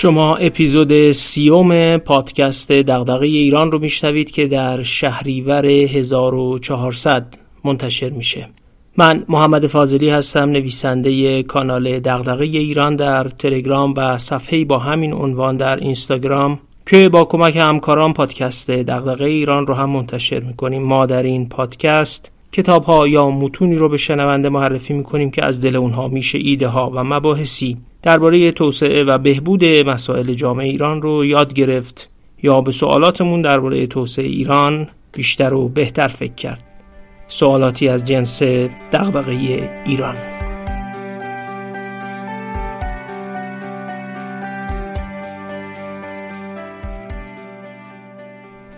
شما اپیزود سیوم پادکست دغدغه ایران رو میشنوید که در شهریور 1400 منتشر میشه. من محمد فاضلی هستم نویسنده کانال دغدغه ایران در تلگرام و صفحه با همین عنوان در اینستاگرام که با کمک همکاران پادکست دغدغه ایران رو هم منتشر می‌کنیم. ما در این پادکست کتاب ها یا متونی رو به شنونده معرفی می‌کنیم که از دل اونها میشه ایده ها و مباحثی. درباره توسعه و بهبود مسائل جامعه ایران رو یاد گرفت یا به سوالاتمون درباره توسعه ایران بیشتر و بهتر فکر کرد. سوالاتی از جنس دغدغه ایران.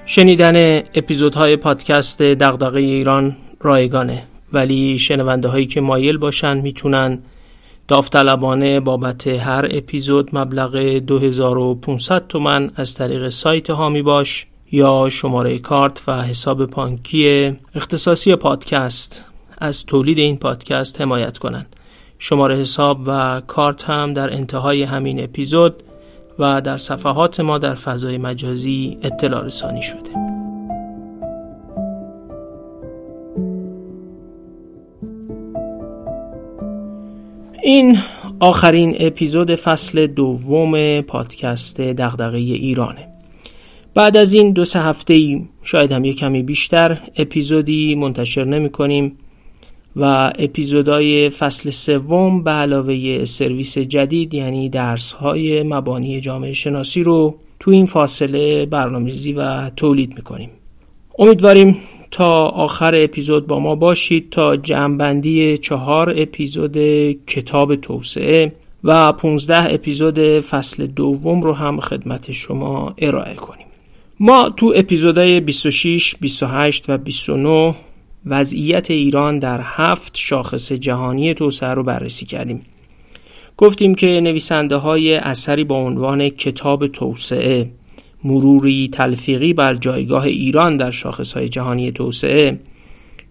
شنیدن اپیزودهای پادکست دغدغه ایران رایگانه ولی شنونده هایی که مایل باشن می‌تونن داوطلبانه بابت هر اپیزود مبلغ 2500 تومن از طریق سایت هامی باش یا شماره کارت و حساب بانکی اختصاصی پادکست از تولید این پادکست حمایت کنند. شماره حساب و کارت هم در انتهای همین اپیزود و در صفحات ما در فضای مجازی اطلاع رسانی شده. این آخرین اپیزود فصل دوم پادکست دغدغه ایرانه. بعد از این دو سه هفته ای شاید هم یه کمی بیشتر اپیزودی منتشر نمی کنیم و اپیزودهای فصل سوم به علاوه سرویس جدید یعنی درس های مبانی جامعه شناسی رو تو این فاصله برنامه‌ریزی و تولید می‌کنیم. امیدواریم تا آخر اپیزود با ما باشید تا جمعبندی چهار اپیزود کتاب توسعه و 15 اپیزود فصل دوم رو هم خدمت شما ارائه کنیم. ما تو اپیزودهای 26, 28 و 29 وضعیت ایران در هفت شاخص جهانی توسعه رو بررسی کردیم. گفتیم که نویسنده های اثری با عنوان کتاب توسعه مروری تلفیقی بر جایگاه ایران در شاخصهای جهانی توسعه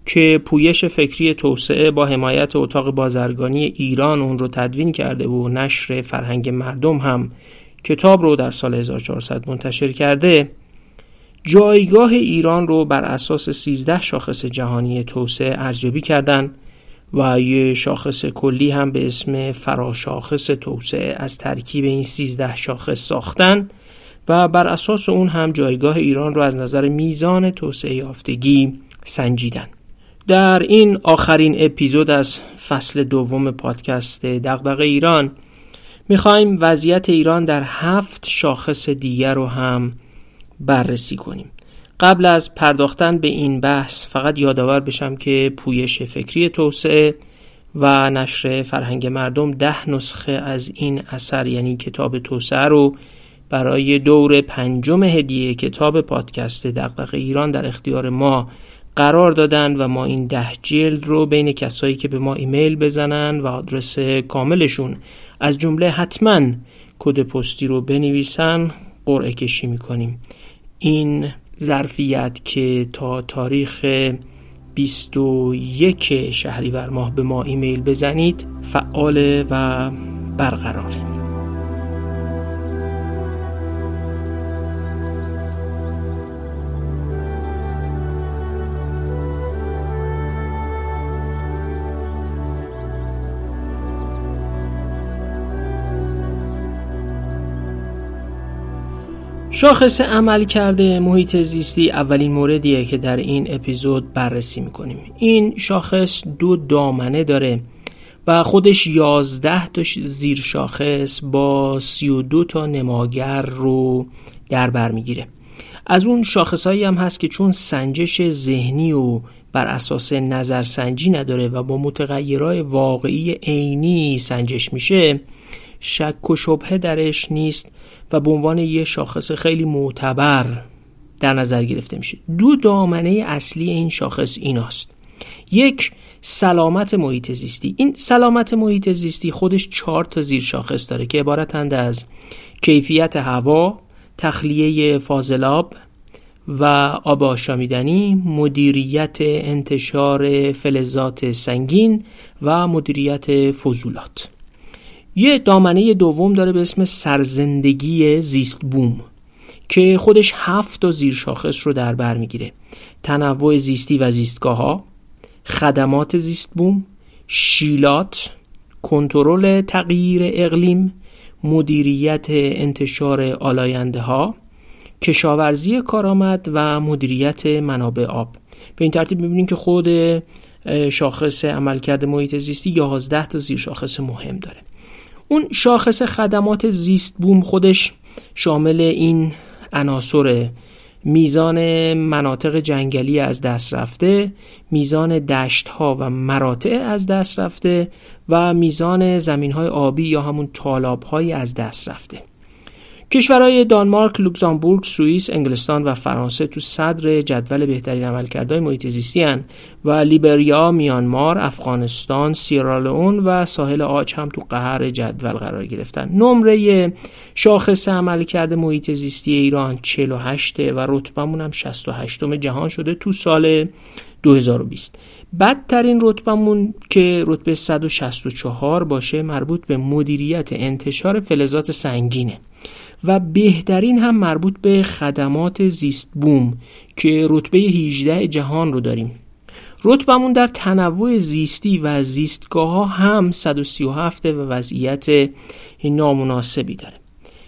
که پویش فکری توسعه با حمایت اتاق بازرگانی ایران اون رو تدوین کرده و نشر فرهنگ مردم هم کتاب رو در سال 1400 منتشر کرده جایگاه ایران رو بر اساس 13 شاخص جهانی توسعه ارزیابی کردند و یه شاخص کلی هم به اسم فراشاخص توسعه از ترکیب این 13 شاخص ساختن. و بر اساس اون هم جایگاه ایران رو از نظر میزان توسعه یافتگی سنجیدن. در این آخرین اپیزود از فصل دوم پادکست دغدغه ایران می‌خوایم وضعیت ایران در هفت شاخص دیگر رو هم بررسی کنیم. قبل از پرداختن به این بحث فقط یادآور بشم که پویش فکری توسعه و نشر فرهنگ مردم ده نسخه از این اثر یعنی کتاب توسعه رو برای دور پنجم هدیه کتاب پادکست دغدغه ایران در اختیار ما قرار دادن و ما این ده جلد رو بین کسایی که به ما ایمیل بزنن و آدرس کاملشون از جمله حتما کد پستی رو بنویسن قرعه کشی می‌کنیم. این ظرفیت که تا تاریخ 21 شهریور ماه به ما ایمیل بزنید فعال و برقراره شاخص عمل کرده محیط زیستی اولین موردیه که در این اپیزود بررسی می‌کنیم. این شاخص دو دامنه داره و خودش یازده تا زیر شاخص با سی و دو تا نماگر رو در بر می‌گیره. از اون شاخص هایی هم هست که چون سنجش ذهنی و بر اساس نظرسنجی نداره و با متغیرهای واقعی عینی سنجش میشه شک و شبهه درش نیست. و به عنوان یه شاخص خیلی معتبر در نظر گرفته میشه. دو دامنه اصلی این شاخص ایناست. یک سلامت محیط زیستی. این سلامت محیط زیستی خودش چهار تا زیر شاخص داره که عبارتند از کیفیت هوا تخلیه فاضلاب و آب آشامیدنی مدیریت انتشار فلزات سنگین و مدیریت فضولات. یه دامنه دوم داره به اسم سرزندگی زیست بوم که خودش هفت تا زیر شاخص رو در بر می‌گیره. تنوع زیستی و زیستگاه ها خدمات زیست بوم شیلات کنترل تغییر اقلیم مدیریت انتشار آلاینده ها کشاورزی کارآمد و مدیریت منابع آب. به این ترتیب می‌بینیم که خود شاخص عملکرد محیط زیستی 11 تا زیر شاخص مهم داره. اون شاخص خدمات زیست بوم خودش شامل این عناصر. میزان مناطق جنگلی از دست رفته میزان دشت ها و مراتع از دست رفته و میزان زمین های آبی یا همون تالاب های از دست رفته. کشورهای دانمارک، لوکزامبورگ، سوئیس، انگلستان و فرانسه تو صدر جدول بهترین عملکردهای محیط زیستی هن و لیبریا، میانمار، افغانستان، سیرالئون و ساحل آج هم تو قهر جدول قرار گرفتن. نمره شاخص عملکرد محیط زیستی ایران 48 و رتبمون هم 68 جهان شده تو سال 2020 بدترین رتبمون که رتبه 164 باشه مربوط به مدیریت انتشار فلزات سنگینه و بهترین هم مربوط به خدمات زیست بوم که رتبه 18 جهان رو داریم. رتبمون در تنوع زیستی و زیستگاه ها هم 137 و وضعیت نامناسبی داره.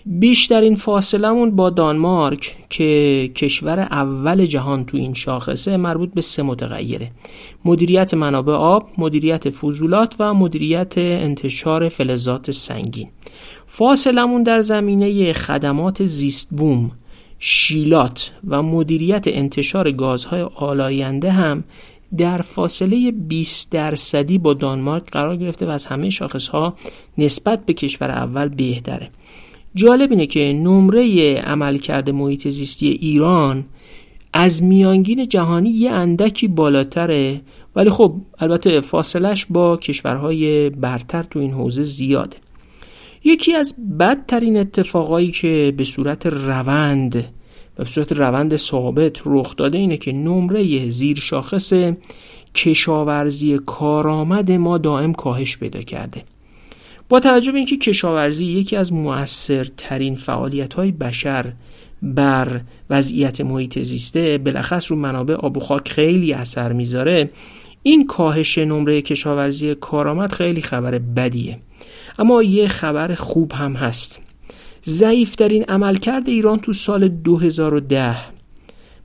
بیشترین فاصلمون با دانمارک که کشور اول جهان تو این شاخصه مربوط به سه متغیره. مدیریت منابع آب، مدیریت فضولات و مدیریت انتشار فلزات سنگین. فاصلمون در زمینه خدمات زیست بوم شیلات و مدیریت انتشار گازهای آلاینده هم در فاصله 20 درصدی با دانمارک قرار گرفته و از همه شاخصها نسبت به کشور اول بهتره. جالب اینه که نمره عملکرد محیط زیستی ایران از میانگین جهانی یه اندکی بالاتره ولی خب البته فاصلش با کشورهای برتر تو این حوزه زیاده. یکی از بدترین اتفاقایی که به صورت روند و به صورت روند ثابت رخ داده اینه که نمره زیر شاخص کشاورزی کارآمد ما دائم کاهش پیدا کرده. با توجه اینکه کشاورزی یکی از موثرترین فعالیت های بشر بر وضعیت محیط زیسته بلخص رو منابع آب و خاک خیلی اثر می‌ذاره این کاهش نمره کشاورزی کارآمد خیلی خبر بدیه. اما یه خبر خوب هم هست. ضعیفترین عملکرد ایران تو سال 2010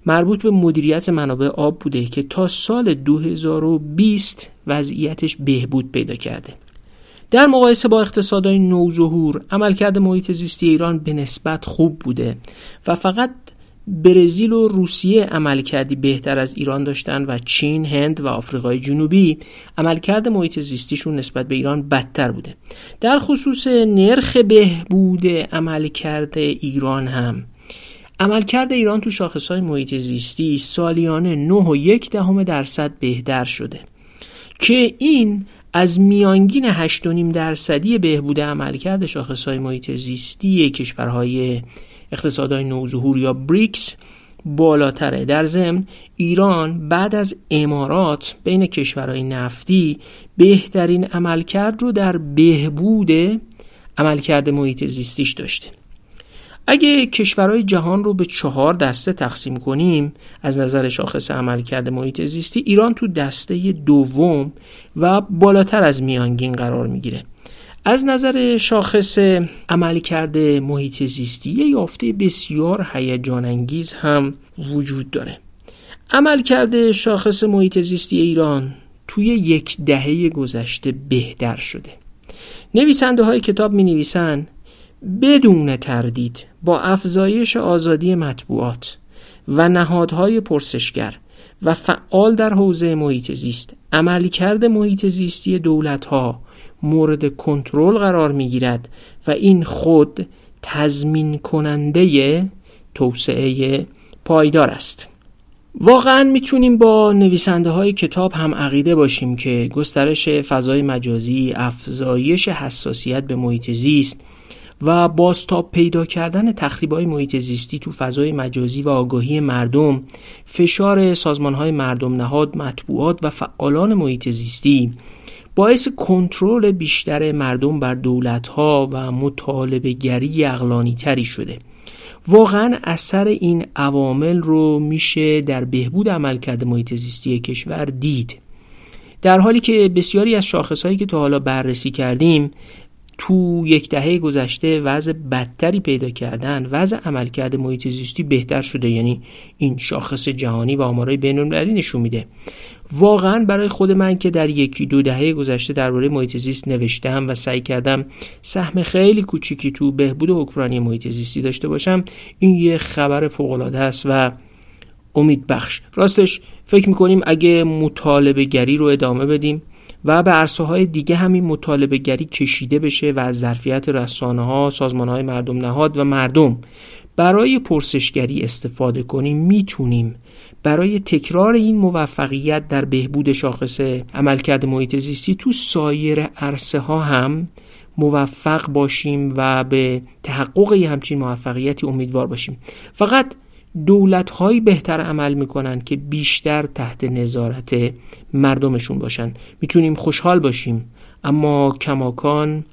مربوط به مدیریت منابع آب بوده که تا سال 2020 وضعیتش بهبود پیدا کرده. در مقایسه با اقتصادهای نوظهور عملکرد محیط زیستی ایران به نسبت خوب بوده و فقط برزیل و روسیه عملکردی بهتر از ایران داشتن و چین، هند و آفریقای جنوبی عملکرد محیط زیستیشون نسبت به ایران بدتر بوده. در خصوص نرخ بهبود عملکرد ایران هم. عملکرد ایران تو شاخصهای محیط زیستی سالیانه 9 و یک دهم درصد بهتر شده که این از میانگین 8.5 درصدی بهبود عملکرد شاخصهای محیط زیستی کشورهای اقتصادهای نوظهور یا بریکس بالاتره. در ضمن ایران بعد از امارات بین کشورهای نفتی بهترین عملکرد رو در بهبود عملکرد محیط زیستیش داشته. اگه کشورهای جهان رو به چهار دسته تقسیم کنیم از نظر شاخص عملکرد محیط زیستی ایران تو دسته دوم و بالاتر از میانگین قرار می‌گیره. از نظر شاخص عملکرد محیط زیستی یه یافته بسیار هیجان انگیز هم وجود داره. عملکرد شاخص محیط زیستی ایران توی یک دهه گذشته بهتر شده. نویسنده های کتاب می نویسن بدون تردید با افزایش آزادی مطبوعات و نهادهای پرسشگر و فعال در حوزه محیط زیست عملکرد محیط زیستی دولت ها مورد کنترل قرار می گیرد و این خود تضمین کننده توسعه پایدار است. واقعا می‌تونیم با نویسنده های کتاب هم عقیده باشیم که گسترش فضای مجازی افزایش حساسیت به محیط زیست و بازتاب پیدا کردن های محیط زیستی تو فضای مجازی و آگاهی مردم فشار های مردم نهاد مطبوعات و فعالان محیط زیستی باعث کنترل بیشتر مردم بر دولتها و مطالبه گری اقلانی تری شده. واقعا اثر این عوامل رو میشه در بهبود عملکرد محیط زیستی کشور دید. در حالی که بسیاری از شاخصهایی که تا حالا بررسی کردیم تو یک دهه گذشته وضع بدتری پیدا کردن وضع عملکرد محیط زیستی بهتر شده. یعنی این شاخص جهانی و آمارای بین‌المللی نشون میده. واقعا برای خود من که در یکی دو دهه گذشته درباره محیط زیست نوشتم و سعی کردم سهم خیلی کوچیکی تو بهبود حکمرانی محیط زیستی داشته باشم این یه خبر فوق است و امید بخش. راستش فکر می‌کنیم اگه مطالبه گری رو ادامه بدیم و به عرصه های دیگه همین مطالبه گری کشیده بشه و از ظرفیت رسانه ها، سازمان های مردم نهاد و مردم برای پرسشگری استفاده کنیم می‌تونیم. برای تکرار این موفقیت در بهبود شاخص عملکرد محیط زیستی تو سایر عرصه ها هم موفق باشیم و به تحقق همچین موفقیتی امیدوار باشیم. فقط دولت هایی بهتر عمل می‌کنن که بیشتر تحت نظارت مردمشون باشن. می‌تونیم خوشحال باشیم اما کماکان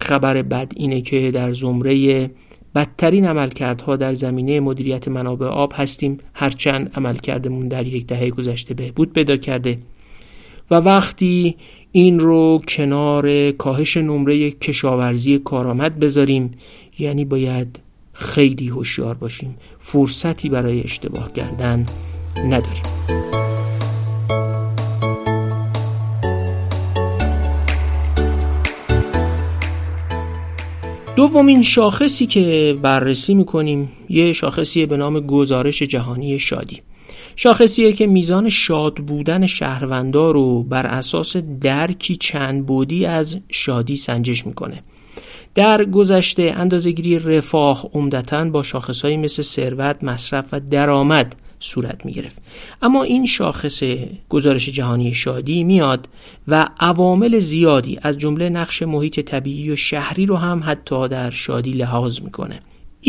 خبر بد اینه که در زمره بدترین عملکردها در زمینه مدیریت منابع آب هستیم. هرچند عملکردمون در یک دهه گذشته بهبود پیدا کرده. و وقتی این رو کنار کاهش نمره کشاورزی کارآمد بذاریم یعنی باید خیلی هوشیار باشیم. فرصتی برای اشتباه کردن نداریم. دومین شاخصی که بررسی می‌کنیم یه شاخصیه به نام گزارش جهانی شادی. شاخصیه که میزان شاد بودن شهروندار رو بر اساس درکی چند بودی از شادی سنجش می‌کنه. در گذشته اندازهگیری رفاه عمدتا با شاخصهایی مثل ثروت، مصرف و درآمد صورت می گرفت اما این شاخص گزارش جهانی شادی میاد و عوامل زیادی از جمله نقش محیط طبیعی و شهری رو هم حتی در شادی لحاظ می‌کنه.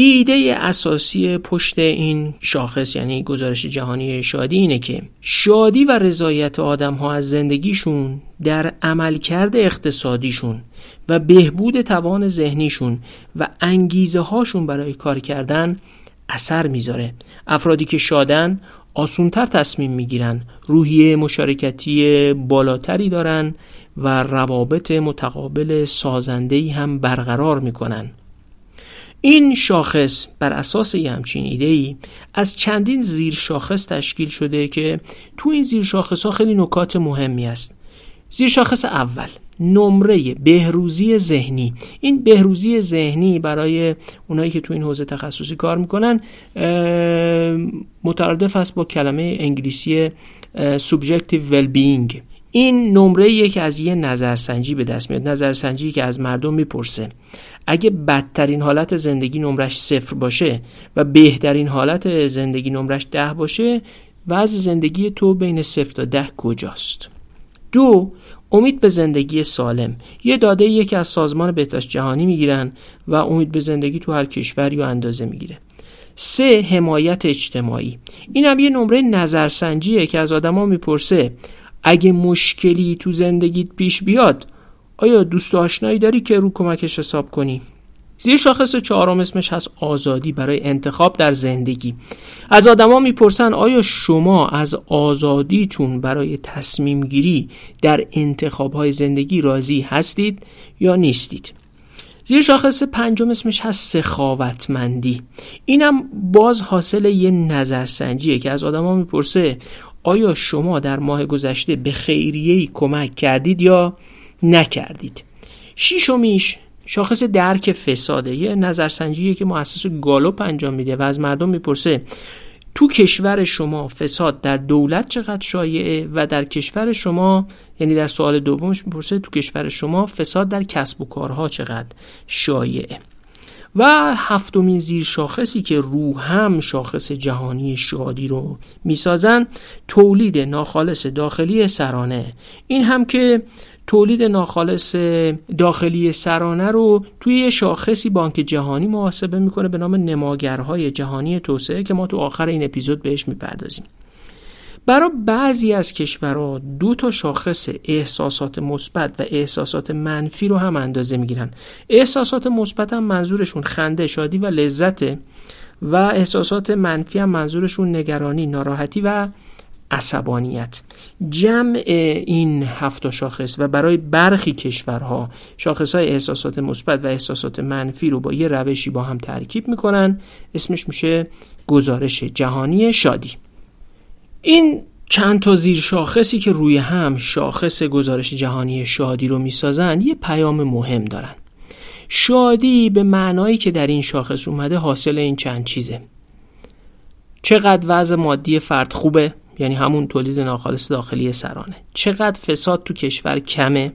ایده اساسی پشت این شاخص یعنی گزارش جهانی شادی اینه که شادی و رضایت آدم ها از زندگیشون در عملکرد اقتصادیشون و بهبود توان ذهنیشون و انگیزه هاشون برای کار کردن اثر می‌ذاره. افرادی که شادن آسونتر تصمیم می‌گیرن روحیه مشارکتی بالاتری دارن و روابط متقابل سازندهی هم برقرار می‌کنن. این شاخص بر اساس یه همچین ایده ای از چندین زیر شاخص تشکیل شده که تو این زیر شاخص ها خیلی نکات مهمی است. زیر شاخص اول نمره بهروزی ذهنی. این بهروزی ذهنی برای اونایی که تو این حوزه تخصصی کار می‌کنن مترادف است با کلمه انگلیسی subjective well-being. این نمره که از یه نظرسنجی به دست میاد نظرسنجی که از مردم می‌پرسه. اگه بدترین حالت زندگی نمرش صفر باشه و بهترین حالت زندگی نمرش ده باشه وضع زندگی تو بین صفر تا ده کجاست؟ دو امید به زندگی سالم. یه داده یه که از سازمان بهداشت جهانی می‌گیرن و امید به زندگی تو هر کشوری و اندازه می‌گیره. سه حمایت اجتماعی. این هم یه نمره نظرسنجیه که از آدما می‌پرسه اگه مشکلی تو زندگیت پیش بیاد آیا دوست آشنایی داری که رو کمکش حساب کنی؟ زیر شاخص چهارم اسمش هست آزادی برای انتخاب در زندگی. از آدما می‌پرسن آیا شما از آزادیتون برای تصمیم گیری در انتخاب های زندگی راضی هستید یا نیستید؟ زیر شاخص پنجم اسمش هست سخاوتمندی. اینم باز حاصل یه نظرسنجیه که از آدما می‌پرسه آیا شما در ماه گذشته به خیریه کمک کردید یا نکردید؟ شیشمیش شاخص درک فساده یه نظرسنجیه که مؤسس گالوپ انجام میده و از مردم می‌پرسه تو کشور شما فساد در دولت چقدر شایعه و در کشور شما یعنی در سوال دومش می‌پرسه تو کشور شما فساد در کسب و کارها چقدر شایعه؟ و هفتمین زیر شاخصی که رو هم شاخص جهانی شادی رو می‌سازن تولید ناخالص داخلی سرانه. این هم که تولید ناخالص داخلی سرانه رو توی یه شاخصی بانک جهانی محاسبه می‌کنه به نام نماگرهای جهانی توسعه که ما تو آخر این اپیزود بهش می‌پردازیم. برای بعضی از کشورها دو تا شاخص احساسات مثبت و احساسات منفی رو هم اندازه می‌گیرن. احساسات مثبت هم منظورشون خنده شادی و لذته و احساسات منفی هم منظورشون نگرانی ناراحتی و عصبانیت. جمع این هفت شاخص و برای برخی کشورها شاخص های احساسات مثبت و احساسات منفی رو با یه روشی با هم ترکیب می‌کنن. اسمش میشه گزارش جهانی شادی. این چند تا زیر شاخصی که روی هم شاخص گزارش جهانی شادی رو می‌سازن یه پیام مهم دارن. شادی به معنایی که در این شاخص اومده حاصل این چند چیزه. چقدر وضع مادی فرد خوبه؟ یعنی همون تولید ناخالص داخلی سرانه. چقدر فساد تو کشور کمه؟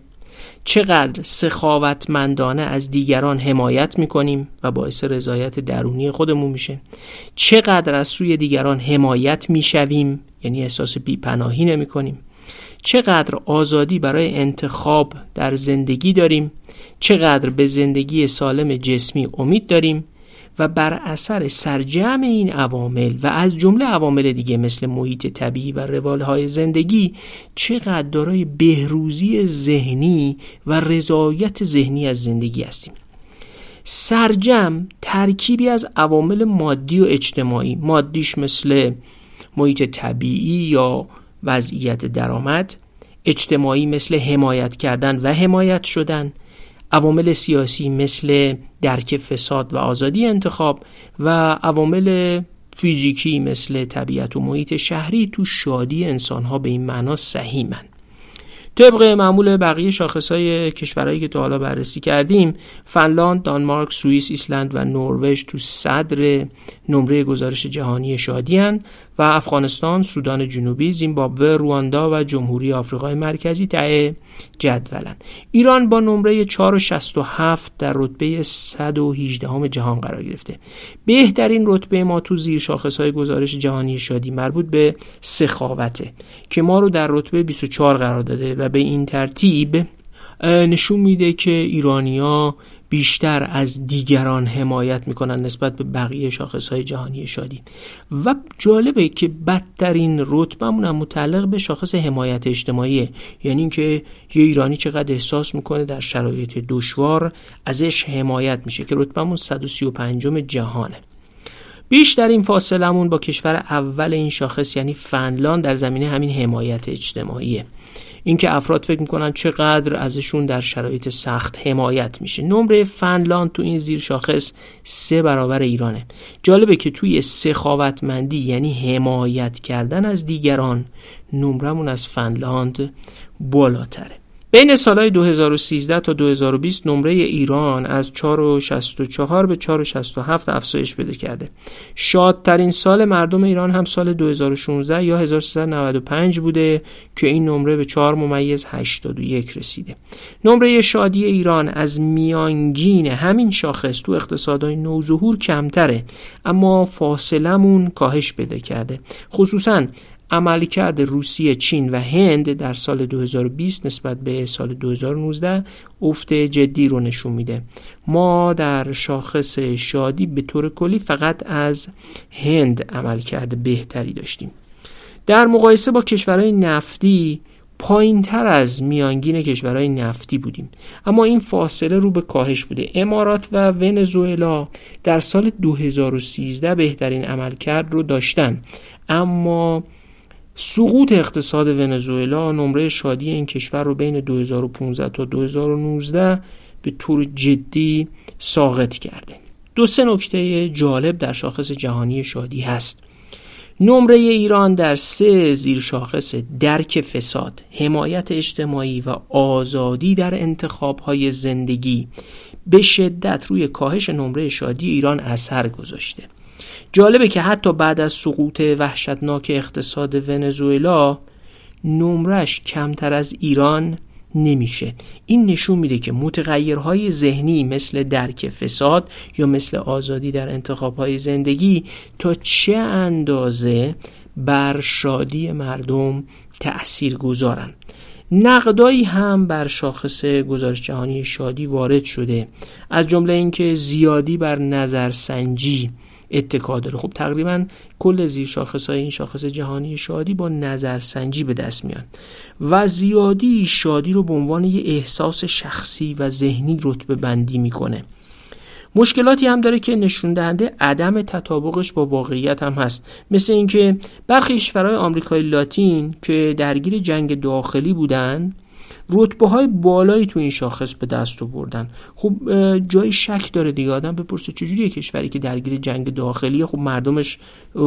چقدر سخاوتمندانه از دیگران حمایت می‌کنیم و باعث رضایت درونی خودمون میشه. چقدر از سوی دیگران حمایت می‌شویم یعنی احساس بیپناهی نمی کنیم چقدر آزادی برای انتخاب در زندگی داریم. چقدر به زندگی سالم جسمی امید داریم. و بر اثر سرجم این عوامل و از جمله عوامل دیگه مثل محیط طبیعی و روالهای زندگی چقدر دارای بهروزی ذهنی و رضایت ذهنی از زندگی هستیم. سرجم ترکیبی از عوامل مادی و اجتماعی مادیش مثل محیط طبیعی یا وضعیت درآمد اجتماعی مثل حمایت کردن و حمایت شدن عوامل سیاسی مثل درک فساد و آزادی انتخاب و عوامل فیزیکی مثل طبیعت و محیط شهری تو شادی انسانها به این معنا سهیمن طبق معمول بقیه های کشورهایی که تا حالا بررسی کردیم فنلاند، دانمارک، سوئیس، ایسلند و نروژ تو صدر نمره گزارش جهانی شادی هن و افغانستان، سودان جنوبی، زیمبابوه، رواندا و جمهوری آفریقای مرکزی ته جدولن. ایران با نمره 467 در رتبه 118 جهان قرار گرفته. بهترین رتبه ما تو زیر های گزارش جهانی شادی مربوط به سخاوته که ما رو در رتبه 24 قرار داده و به این ترتیب نشون میده که ایرانیا بیشتر از دیگران حمایت می‌کنن نسبت به بقیه شاخص های جهانی شادی. و جالبه که بدترین رتبمون هم متعلق به شاخص حمایت اجتماعیه یعنی اینکه یه ایرانی چقدر احساس می‌کنه در شرایط دشوار ازش حمایت میشه که رتبمون 135 جهانه. بیشترین فاصلمون با کشور اول این شاخص یعنی فنلاند در زمینه همین حمایت اجتماعیه. اینکه افراد فکر می‌کنن چقدر ازشون در شرایط سخت حمایت میشه. نمره فنلاند تو این زیر شاخص سه برابر ایرانه. جالبه که توی سخاوتمندی یعنی حمایت کردن از دیگران نمرمون از فنلاند بالاتره. بین سالهای 2013 تا 2020 نمره ایران از 4.64 به 4.67 افزایش پیدا کرده. شادترین سال مردم ایران هم سال 2016 یا 1395 بوده که این نمره به 4 ممیز 81 رسیده. نمره شادی ایران از میانگین همین شاخص تو اقتصادهای نوظهور کمتره اما فاصلمون کاهش پیدا کرده. خصوصا عملکرد روسیه، چین و هند در سال 2020 نسبت به سال 2019 افت جدی رو نشون میده. ما در شاخص شادی به طور کلی فقط از هند عملکرد بهتری داشتیم. در مقایسه با کشورهای نفتی پایین تر از میانگین کشورهای نفتی بودیم. اما این فاصله رو به کاهش بوده. امارات و ونزوئلا در سال 2013 بهترین عملکرد رو داشتن. اما سقوط اقتصاد ونزوئلا نمره شادی این کشور رو بین 2015 تا 2019 به طور جدی ساقط کرده دو سه نکته جالب در شاخص جهانی شادی هست نمره ایران در سه زیر شاخص درک فساد، حمایت اجتماعی و آزادی در انتخاب های زندگی به شدت روی کاهش نمره شادی ایران اثر گذاشته. جالبه که حتی بعد از سقوط وحشتناک اقتصاد ونزوئلا نمرش کمتر از ایران نمیشه. این نشون میده که متغیرهای ذهنی مثل درک فساد یا مثل آزادی در انتخابهای زندگی تا چه اندازه بر شادی مردم تأثیر گذارن. نقدایی هم بر شاخص گزارش جهانی شادی وارد شده. از جمله اینکه زیادی بر نظرسنجی اتکا داره. خب تقریبا کل زیر شاخص های این شاخص جهانی شادی با نظرسنجی به دست میان و زیادی شادی رو به عنوان یه احساس شخصی و ذهنی رتبه بندی می‌کنه. مشکلاتی هم داره که نشون دهنده عدم تطابقش با واقعیت هم هست. مثل اینکه برخی کشورهای آمریکای لاتین که درگیر جنگ داخلی بودن رتبه های بالایی تو این شاخص به دست بردن خب جای شک داره دیگه. آدم بپرسه چجوری کشوری که درگیر جنگ داخلی خب مردمش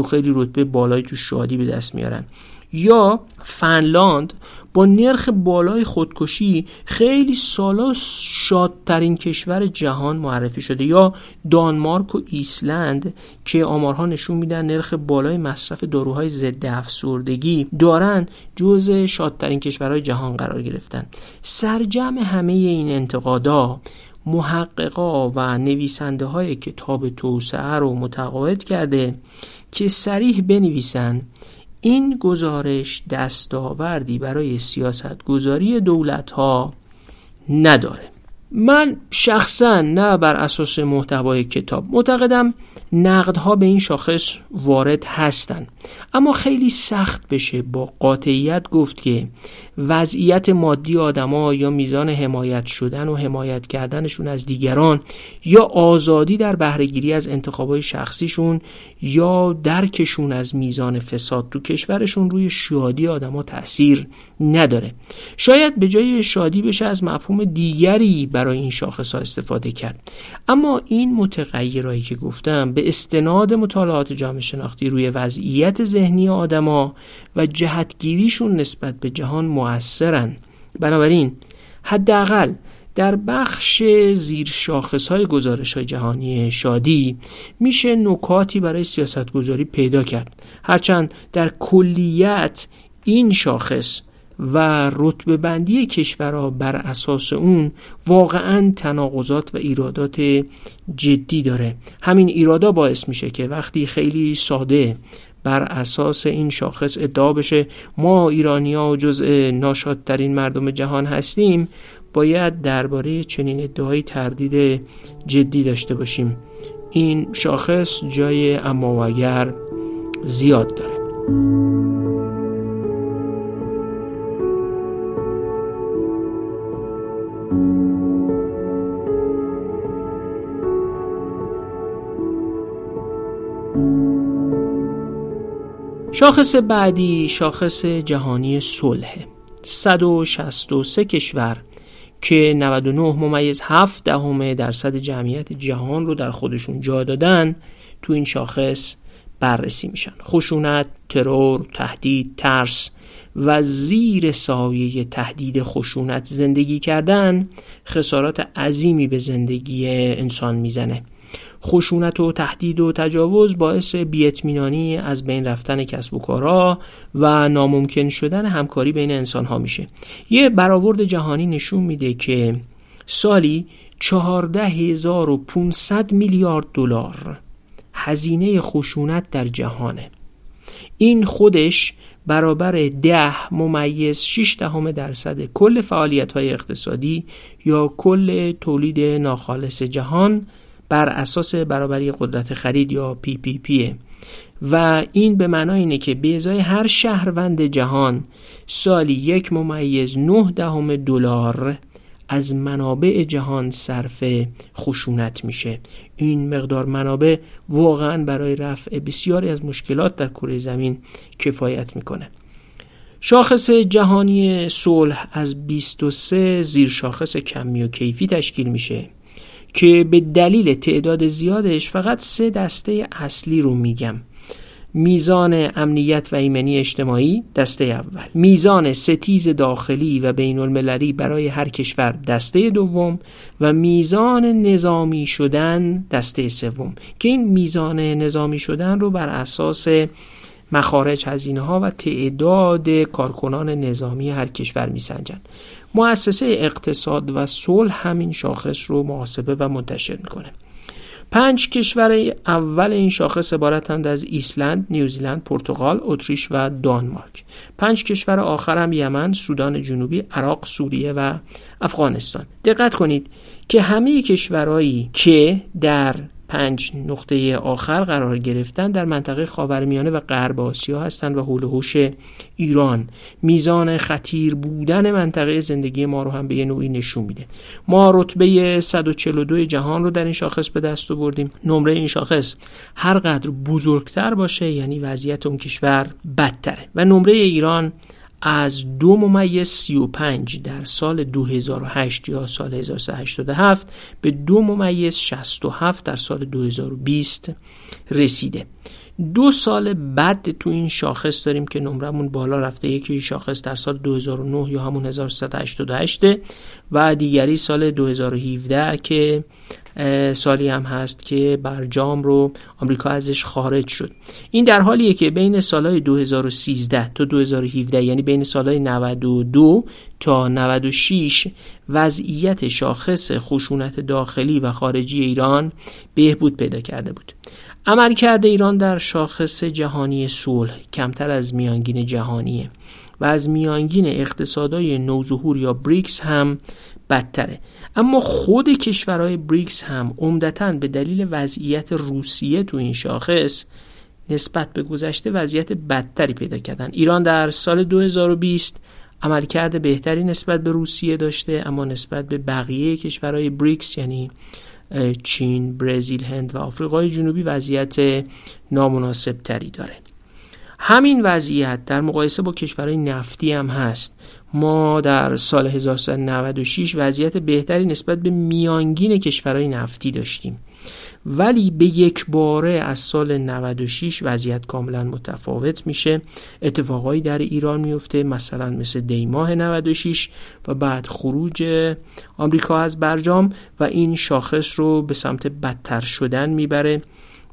خیلی رتبه بالایی تو شادی به دست میارن. یا فنلاند با نرخ بالای خودکشی خیلی سالا شادترین کشور جهان معرفی شده یا دانمارک و ایسلند که آمارها نشون میدن نرخ بالای مصرف داروهای ضد افسردگی دارن جزء شادترین کشورهای جهان قرار گرفتن. سرجم همه این انتقادا محققا و نویسنده های کتاب توسعه رو متقاعد کرده که سریح بنویسن این گزارش دستاوردی برای سیاست گذاری دولت ها نداره. من شخصا نه بر اساس محتوای کتاب معتقدم نقدها به این شاخص وارد هستند اما خیلی سخت بشه با قاطعیت گفت که وضعیت مادی آدما یا میزان حمایت شدن و حمایت کردنشون از دیگران یا آزادی در بهرهگیری از انتخابای شخصیشون یا درکشون از میزان فساد تو کشورشون روی شادی آدما تاثیر نداره. شاید به جای شادی بشه از مفهوم دیگری برای این شاخص ها استفاده کرد. اما این متغیرهایی که گفتم به استناد مطالعات جامعه شناختی روی وضعیت ذهنی آدما و جهتگیریشون نسبت به جهان موثرن. بنابراین حداقل در بخش زیر شاخص های گزارش های جهانی شادی میشه نکاتی برای سیاست گذاری پیدا کرد. هرچند در کلیت این شاخص و رتبه بندی کشورها بر اساس اون واقعا تناقضات و ایرادات جدی داره. همین ایرادا باعث میشه که وقتی خیلی ساده بر اساس این شاخص ادعا بشه ما ایرانیا جزء ناشادترین مردم جهان هستیم باید درباره چنین ادعایی تردید جدی داشته باشیم. این شاخص جای اما و اگر زیاد داره. شاخص بعدی شاخص جهانی صلح 163 کشور که 99 ممیز 7 دهم درصد جمعیت جهان رو در خودشون جا دادن تو این شاخص بررسی میشن. خشونت، ترور، تهدید، ترس و زیر سایه تهدید خشونت زندگی کردن خسارات عظیمی به زندگی انسان می‌زنه. خشونت و تهدید و تجاوز باعث بیاطمینانی از بین رفتن کسب و کارها و ناممکن شدن همکاری بین انسان ها میشه. یه برآورد جهانی نشون میده که سالی 14500 میلیارد دلار هزینه خشونت در جهانه. این خودش برابر ده ممیز 6 دهم درصد کل فعالیت های اقتصادی یا کل تولید ناخالص جهان بر اساس برابری قدرت خرید یا پی پی پیه و این به معنای اینه که به ازای هر شهروند جهان سالی یک ممیز نه دهم دلار از منابع جهان صرف خشونت میشه. این مقدار منابع واقعا برای رفع بسیاری از مشکلات در کره زمین کفایت می‌کنه. شاخص جهانی صلح از 23 زیر شاخص کمی و کیفی تشکیل میشه. که به دلیل تعداد زیادش فقط سه دسته اصلی رو میگم. میزان امنیت و ایمنی اجتماعی دسته اول. میزان ستیز داخلی و بین المللی برای هر کشور دسته دوم. و میزان نظامی شدن دسته سوم. که این میزان نظامی شدن رو بر اساس مخارج هزینه ها و تعداد کارکنان نظامی هر کشور میسنجند. مؤسسه اقتصاد و صلح همین شاخص رو محاسبه و منتشر می‌کنه پنج کشور اول این شاخص عبارتند از ایسلند، نیوزیلند، پرتغال، اتریش و دانمارک. پنج کشور آخر هم یمن، سودان جنوبی، عراق، سوریه و افغانستان. دقت کنید که همه کشورهایی که در پنج نقطه آخر قرار گرفتن در منطقه خاورمیانه و غرب آسیا هستند و حول هوش ایران. میزان خطیر بودن منطقه زندگی ما رو هم به یه نوعی نشون میده. ما رتبه 142 جهان رو در این شاخص به دست آوردیم. نمره این شاخص هر قدر بزرگتر باشه یعنی وضعیت اون کشور بدتره. و نمره ایران از دو ممیز 35 در سال 2008 یا سال 1387 به دو ممیز 67 در سال 2020 رسیده. دو سال بعد تو این شاخص داریم که نمرمون بالا رفته یکی شاخص در سال 2009 یا همون 1388 و دیگری سال 2017 که سالی هم هست که برجام رو آمریکا ازش خارج شد. این در حالیه که بین سالهای 2013 تا 2017 یعنی بین سالهای 92 تا 96 وضعیت شاخص خشونت داخلی و خارجی ایران بهبود پیدا کرده بود. عملکرد ایران در شاخص جهانی صلح کمتر از میانگین جهانیه و از میانگین اقتصادهای نوظهور یا بریکس هم بدتره. اما خود کشورهای بریکس هم عمدتا به دلیل وضعیت روسیه تو این شاخص نسبت به گذشته وضعیت بدتری پیدا کردن. ایران در سال 2020 عملکرد بهتری نسبت به روسیه داشته اما نسبت به بقیه کشورهای بریکس یعنی چین، برزیل، هند و آفریقای جنوبی وضعیت نامناسب تری داره. همین وضعیت در مقایسه با کشورهای نفتی هم هست. ما در سال 1396 وضعیت بهتری نسبت به میانگین کشورهای نفتی داشتیم. ولی به یک باره از سال 96 وضعیت کاملا متفاوت میشه. اتفاقایی در ایران میفته مثلا مثل دیماه 96 و بعد خروج آمریکا از برجام و این شاخص رو به سمت بدتر شدن می‌بره.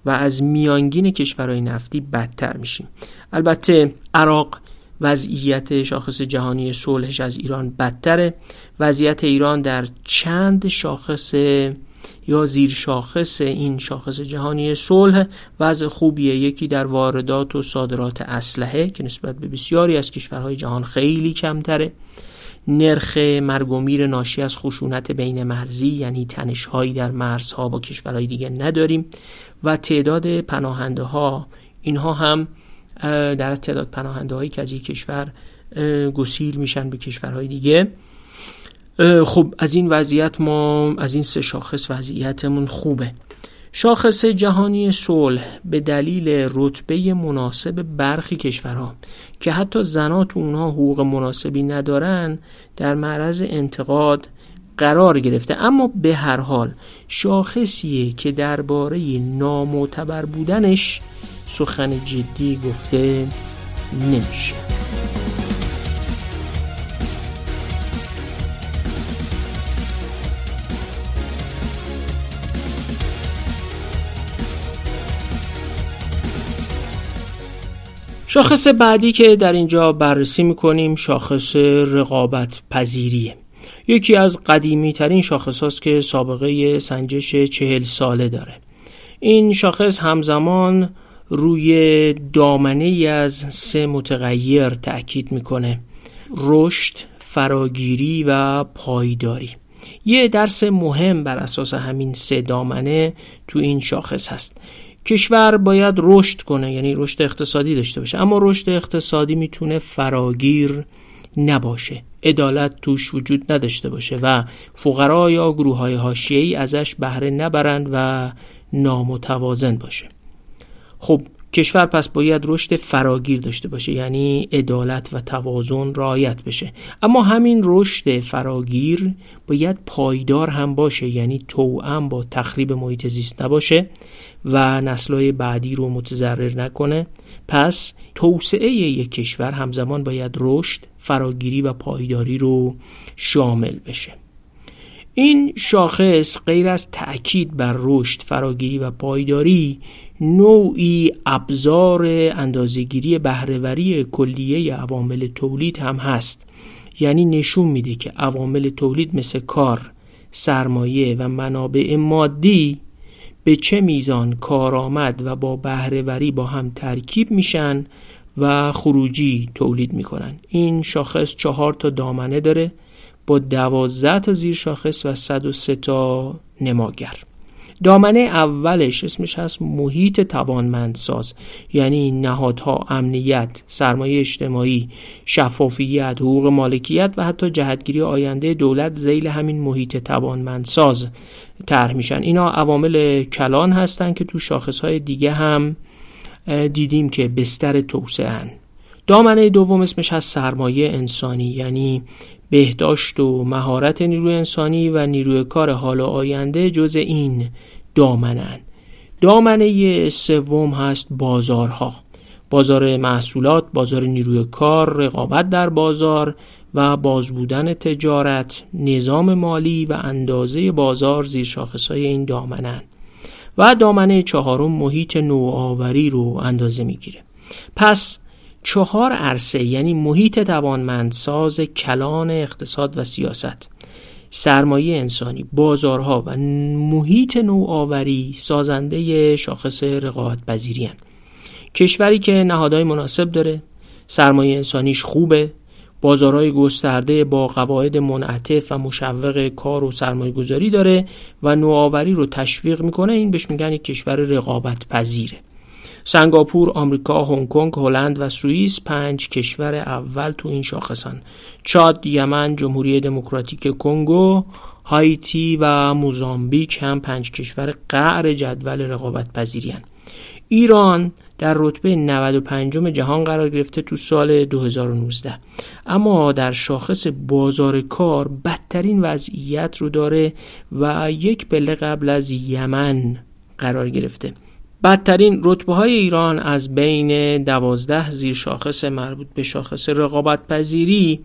و از میانگین کشورهای نفتی بدتر میشیم. البته عراق وضعیت شاخص جهانی صلحش از ایران بدتره. وضعیت ایران در چند شاخص یا زیر شاخص این شاخص جهانی صلح وضع خوبیه. یکی در واردات و صادرات اسلحه که نسبت به بسیاری از کشورهای جهان خیلی کمتره. نرخ مرگ و میر ناشی از خشونت بین مرزی یعنی تنشهایی در مرزها با کشورهای دیگه نداریم و تعداد پناهنده ها اینها هم در تعداد پناهنده هایی که از یک کشور گسیل میشن به کشورهای دیگه. خب از این وضعیت ما از این سه شاخص وضعیتمون خوبه. شاخص جهانی صلح به دلیل رتبه مناسب برخی کشورها که حتی زنات اونها حقوق مناسبی ندارن در معرض انتقاد قرار گرفته. اما به هر حال شاخصیه که درباره نامعتبر بودنش سخن جدی گفته نمیشه. شاخص بعدی که در اینجا بررسی می‌کنیم شاخص رقابت پذیریه یکی از قدیمی ترین شاخص هاست که سابقه سنجش چهل ساله داره. این شاخص همزمان روی دامنه ای از سه متغیر تأکید می‌کنه رشد، فراگیری و پایداری. یه درس مهم بر اساس همین سه دامنه تو این شاخص هست. کشور باید رشد کنه یعنی رشد اقتصادی داشته باشه. اما رشد اقتصادی می‌تونه فراگیر نباشه. عدالت توش وجود نداشته باشه و فقرا یا گروه های حاشیه‌ای ازش بهره نبرند و نامتوازن باشه. خب کشور پس باید رشد فراگیر داشته باشه یعنی عدالت و توازن رعایت بشه. اما همین رشد فراگیر باید پایدار هم باشه یعنی توأم با تخریب محیط زیست نباشه. و نسلهای بعدی رو متضرر نکنه پس توسعه یک کشور همزمان باید رشد فراگیری و پایداری رو شامل بشه. این شاخص غیر از تأکید بر رشد فراگیری و پایداری نوعی ابزار اندازهگیری بهرهوری کلیه عوامل تولید هم هست. یعنی نشون میده که عوامل تولید مثل کار سرمایه و منابع مادی به چه میزان کارآمد و با بهرهوری با هم ترکیب میشن و خروجی تولید می‌کنن. این شاخص چهار تا دامنه داره با دوازده تا زیر شاخص و 103 تا نماگر. دامنه اولش اسمش هست محیط توانمندساز یعنی نهادها امنیت سرمایه اجتماعی شفافیت حقوق مالکیت و حتی جهتگیری آینده دولت زیل همین محیط توانمندساز طرح میشن. اینا عوامل کلان هستن که تو شاخصهای دیگه هم دیدیم که بستر توسعه دامنه دوم اسمش هست سرمایه انسانی یعنی بهداشت و مهارت نیروی انسانی و نیروی کار حال و آینده جز این. دامنن. دامنه سوم هست بازارها. بازار محصولات، بازار نیروی کار، رقابت در بازار و باز بودن تجارت، نظام مالی و اندازه بازار زیر شاخصهای این دامنن. و دامنه چهارم محیط نوآوری رو اندازه می‌گیره. پس چهار عرصه یعنی محیط توانمندساز کلان اقتصاد و سیاست. سرمایه انسانی بازارها و محیط نوآوری سازنده شاخص رقابت پذیری کشوری که نهادهای مناسب داره سرمایه انسانیش خوبه بازارهای گسترده با قواعد منعطف و مشوق کار و سرمایه گذاری داره و نوآوری رو تشویق می‌کنه. این بهش میگن یک کشور رقابت پذیره سنگاپور، آمریکا، هنگ کنگ، هلند و سوئیس پنج کشور اول تو این شاخصن. چاد، یمن، جمهوری دموکراتیک کنگو، هایتی و موزامبیک هم پنج کشور قعر جدول رقابت پذیری ایران در رتبه 95 جهان قرار گرفته تو سال 2019 اما در شاخص بازار کار بدترین وضعیت رو داره و یک پله قبل از یمن قرار گرفته. بدترین رتبه های ایران از بین دوازده زیر شاخص مربوط به شاخص رقابت پذیری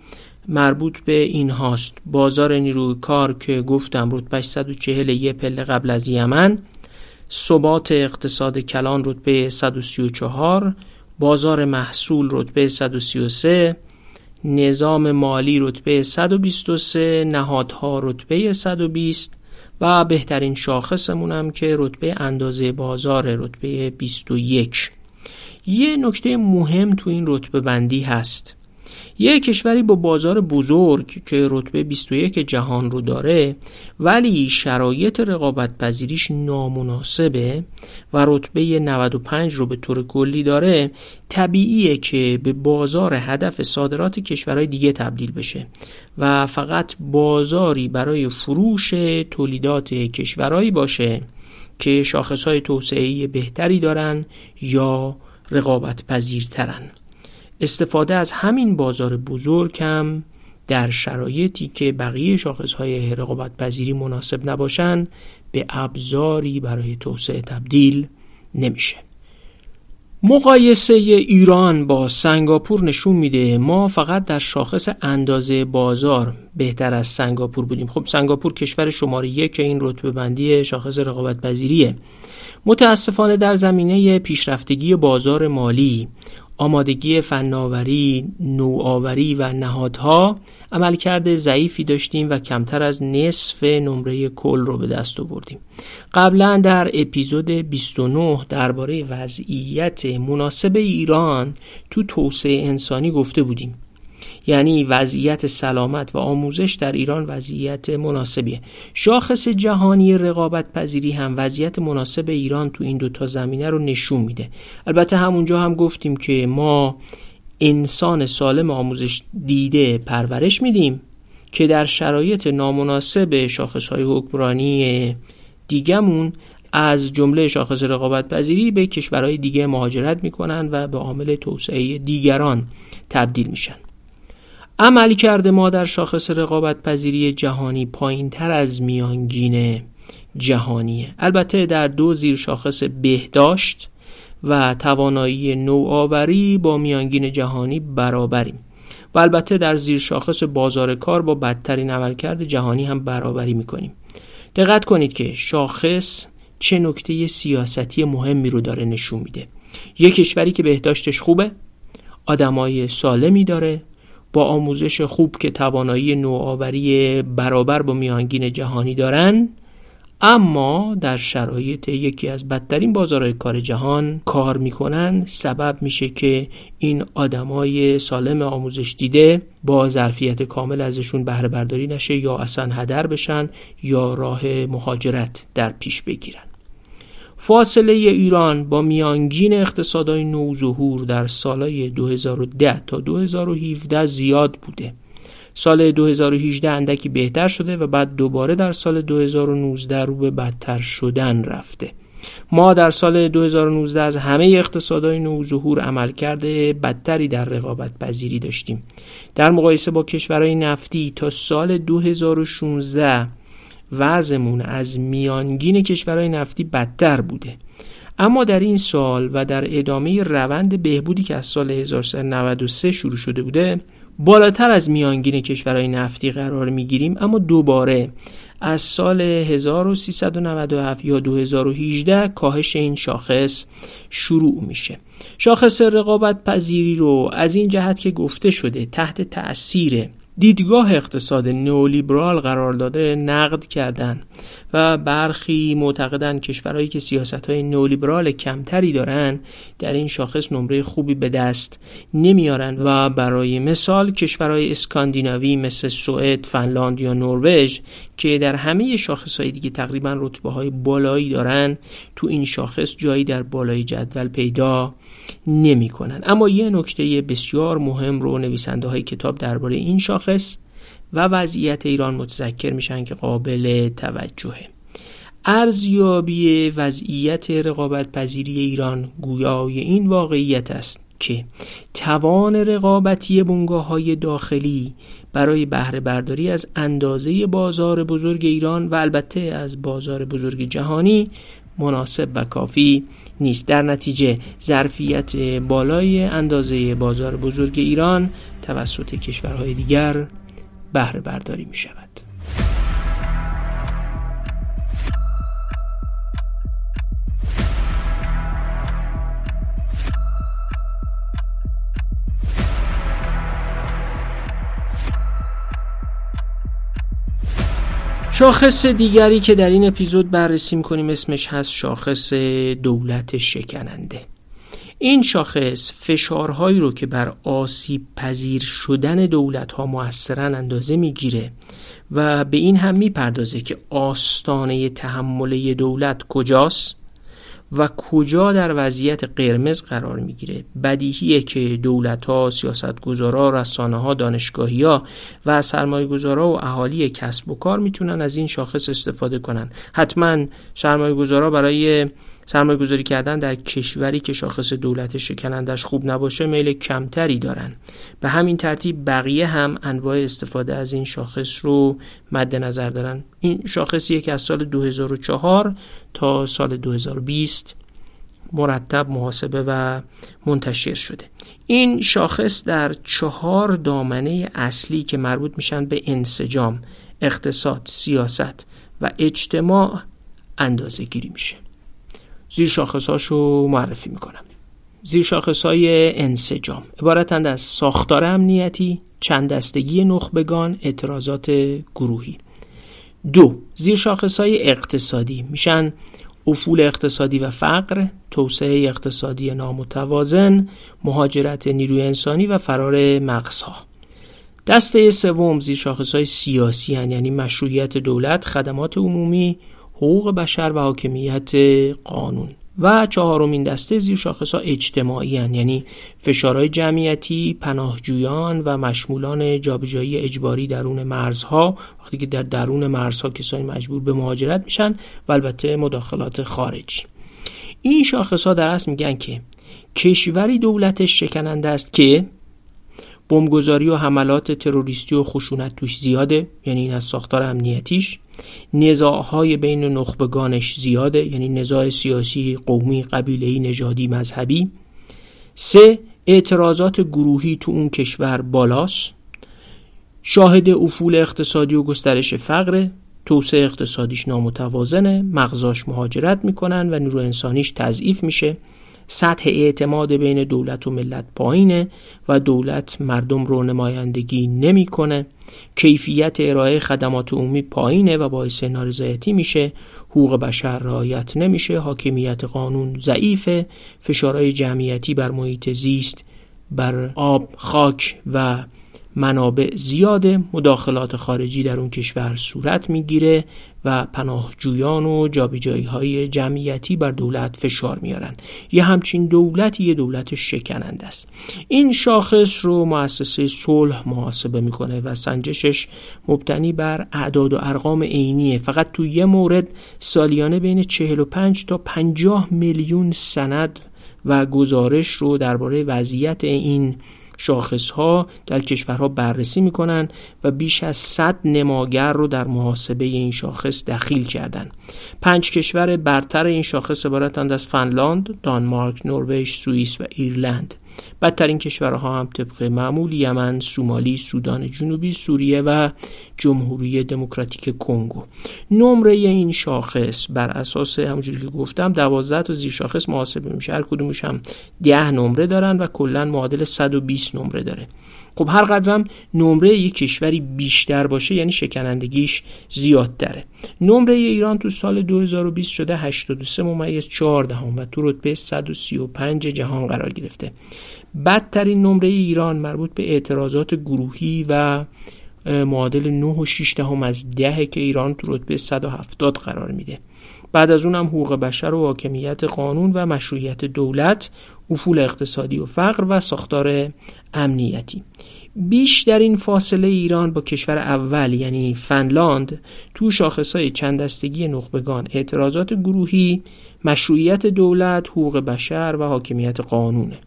مربوط به این هاست. بازار نیروی کار که گفتم رتبه 140 یه پله قبل از یمن ثبات اقتصاد کلان رتبه 134 بازار محصول رتبه 133 نظام مالی رتبه 123 نهادها رتبه 120 و بهترین شاخصمون هم که رتبه اندازه بازار رتبه 21 یه نکته مهم تو این رتبه بندی هست. یه کشوری با بازار بزرگ که رتبه 21 جهان رو داره ولی شرایط رقابت پذیریش نامناسبه و رتبه 95 رو به طور کلی داره طبیعیه که به بازار هدف صادرات کشورهای دیگه تبدیل بشه و فقط بازاری برای فروش تولیدات کشورهایی باشه که شاخصهای توسعه بهتری دارن یا رقابت پذیرترن استفاده از همین بازار بزرگ هم در شرایطی که بقیه شاخصهای رقابت پذیری مناسب نباشند به ابزاری برای توسعه تبدیل نمیشه. مقایسه ایران با سنگاپور نشون میده ما فقط در شاخص اندازه بازار بهتر از سنگاپور بودیم. خب سنگاپور کشور شماره یک این رتبه بندی شاخص رقابت پذیریه متاسفانه در زمینه پیشرفتگی بازار مالی آمادگی فناوری، نوآوری و نهادها عملکرد ضعیفی داشتیم و کمتر از نصف نمره کل رو به دست آوردیم. قبلا در اپیزود 29 درباره وضعیت مناسب ایران تو توسعه انسانی گفته بودیم. یعنی وضعیت سلامت و آموزش در ایران وضعیت مناسبیه. شاخص جهانی رقابت پذیری هم وضعیت مناسب ایران تو این دوتا زمینه رو نشون میده. البته همونجا هم گفتیم که ما انسان سالم آموزش دیده پرورش میدیم که در شرایط نامناسب شاخص های حکمرانی دیگمون از جمله شاخص رقابت پذیری به کشورهای دیگه مهاجرت می‌کنن و به عامل توسعه دیگران تبدیل میشن. عمل کرده ما در شاخص رقابت پذیری جهانی پایین تر از میانگین جهانیه البته در دو زیر شاخص بهداشت و توانایی نوآوری با میانگین جهانی برابریم. و البته در زیر شاخص بازار کار با بدترین عملکرد جهانی هم برابری می‌کنیم. دقت کنید که شاخص چه نکته سیاستی مهمی رو داره نشون میده. یک کشوری که بهداشتش خوبه آدمای سالمی داره با آموزش خوب که توانایی نوآوری برابر با میانگین جهانی دارن اما در شرایط یکی از بدترین بازارهای کار جهان کار می‌کنن. سبب میشه که این آدمای سالم آموزش دیده با ظرفیت کامل ازشون بهره برداری نشه یا اصلا هدر بشن یا راه مهاجرت در پیش بگیرن. فاصله ایران با میانگین اقتصادهای نوظهور در سالهای 2010 تا 2017 زیاد بوده. سال 2018 اندکی بهتر شده و بعد دوباره در سال 2019 رو به بدتر شدن رفته. ما در سال 2019 از همه اقتصادهای نوظهور عمل کرده بدتری در رقابت پذیری داشتیم. در مقایسه با کشورهای نفتی تا سال 2016 وضعمون از میانگین کشورهای نفتی بدتر بوده. اما در این سال و در ادامه روند بهبودی که از سال 1393 شروع شده بوده بالاتر از میانگین کشورهای نفتی قرار می‌گیریم اما دوباره از سال 1397 یا 2018 کاهش این شاخص شروع میشه. شاخص رقابت پذیری رو از این جهت که گفته شده تحت تأثیر دیدگاه اقتصاد نئولیبرال قرار داده نقد کردن. و برخی معتقدن کشورهایی که سیاست های نئولیبرال کمتری دارن در این شاخص نمره خوبی به دست نمیارن و برای مثال کشورهای اسکاندیناوی مثل سوئد، فنلاند یا نروژ که در همه شاخص های دیگه تقریبا رتبه های بالایی دارن تو این شاخص جایی در بالای جدول پیدا نمی کنن. اما یه نکته بسیار مهم رو نویسنده های کتاب درباره این شاخص و وضعیت ایران متذکر میشن که قابل توجهه. ارزیابی وضعیت رقابت پذیری ایران گویای این واقعیت است که توان رقابتی بنگاه های داخلی برای بهره برداری از اندازه بازار بزرگ ایران و البته از بازار بزرگ جهانی مناسب و کافی نیست. در نتیجه ظرفیت بالای اندازه بازار بزرگ ایران توسط کشورهای دیگر بهره برداری می شود شاخص دیگری که در این اپیزود بررسی می‌کنیم اسمش هست شاخص دولت شکننده. این شاخص فشارهایی رو که بر آسیب پذیر شدن دولت ها موثرا اندازه می‌گیره و به این هم می‌پردازه که آستانه تحمله دولت کجاست و کجا در وضعیت قرمز قرار می‌گیره. بدیهیه که دولت ها سیاست گذارا رسانه ها دانشگاهی ها و سرمایه گذارا و اهالی کسب و کار می‌تونن از این شاخص استفاده کنن. حتما سرمایه گذارا برای سرمایه گذاری کردن در کشوری که شاخص دولت شکنندش خوب نباشه میل کمتری دارن. به همین ترتیب بقیه هم انواع استفاده از این شاخص رو مد نظر دارن. این شاخصیه که از سال 2004 تا سال 2020 مرتب محاسبه و منتشر شده. این شاخص در چهار دامنه اصلی که مربوط میشن به انسجام اقتصاد، سیاست و اجتماع اندازه گیری میشه. زیر شاخص رو معرفی می‌کنم. زیر شاخص های انسجام. عبارتند از ساختار امنیتی چند دستگی نخبگان اعتراضات گروهی. دو زیر شاخص های اقتصادی. میشن افول اقتصادی و فقر توسعه اقتصادی نامتوازن مهاجرت نیروی انسانی و فرار مغزها. دسته سوم زیر شاخص های سیاسی هن یعنی مشروعیت دولت خدمات عمومی حقوق بشر و حاکمیت قانون. و چهارمین دسته زیر شاخص ها اجتماعی هن. یعنی فشارهای جمعیتی پناهجویان و مشمولان جابجایی اجباری درون مرزها. وقتی که در درون مرزها کسانی مجبور به مهاجرت میشن و البته مداخلات خارجی. این شاخص ها در اصل میگن که کشوری دولتش شکننده است که بمبگذاری و حملات تروریستی و خشونت توش زیاده یعنی این از ساختار امنیتیش. نزاعهای بین نخبگانش زیاده یعنی نزاع سیاسی قومی قبیلهی نژادی مذهبی. سه اعتراضات گروهی تو اون کشور بالاست. شاهد افول اقتصادی و گسترش فقر توسعه اقتصادیش نامتوازنه مغزاش مهاجرت می‌کنن و نیرو انسانیش تضعیف میشه. سطح اعتماد بین دولت و ملت پایینه و دولت مردم رو نمایندگی نمی‌کنه. کیفیت ارائه خدمات عمومی پایینه و باعث نارضایتی میشه. حقوق بشر رعایت نمیشه. حاکمیت قانون ضعیفه. فشارهای جمعیتی بر محیط زیست بر آب خاک و منابع زیاد مداخلات خارجی در اون کشور صورت می‌گیره و پناهجویان و جابجایی های جمعیتی بر دولت فشار میارن یه همچین دولتی یه دولت شکننده است. این شاخص رو مؤسسه صلح محاسبه می‌کنه و سنجشش مبتنی بر اعداد و ارقام عینیه. فقط تو یه مورد سالیانه بین 45 تا 50 میلیون سند و گزارش رو درباره وضعیت این شاخص ها در کشورها بررسی می‌کنن و بیش از 100 نماگر رو در محاسبه این شاخص دخیل کردند. پنج کشور برتر این شاخص عبارتند از فنلاند، دانمارک، نروژ، سوئیس و ایرلند. بدترین کشورها هم طبق معمول یمن، سومالی، سودان جنوبی، سوریه و جمهوری دموکراتیک کنگو. نمره این شاخص بر اساس همونجوری که گفتم 12 تا زیر شاخص محاسبه میشه. هر کدومش هم 10 نمره دارن و کلا معادل 120 نمره داره. خب هر قدرم نمره یک کشوری بیشتر باشه یعنی شکنندگیش زیادتره. نمره ایران تو سال 2020 شده 83 ممیز 14 و تو رتبه 135 جهان قرار گرفته. بدترین نمره ایران مربوط به اعتراضات گروهی و معادل 9 و 6 دهم از ده که ایران تو رتبه 170 قرار میده. بعد از اونم حقوق بشر و حاکمیت قانون و مشروعیت دولت افول اقتصادی و فقر و ساختار امنیتی. بیشترین فاصله ایران با کشور اول یعنی فنلاند تو شاخصهای چند دستگی نخبگان اعتراضات گروهی مشروعیت دولت حقوق بشر و حاکمیت قانونه.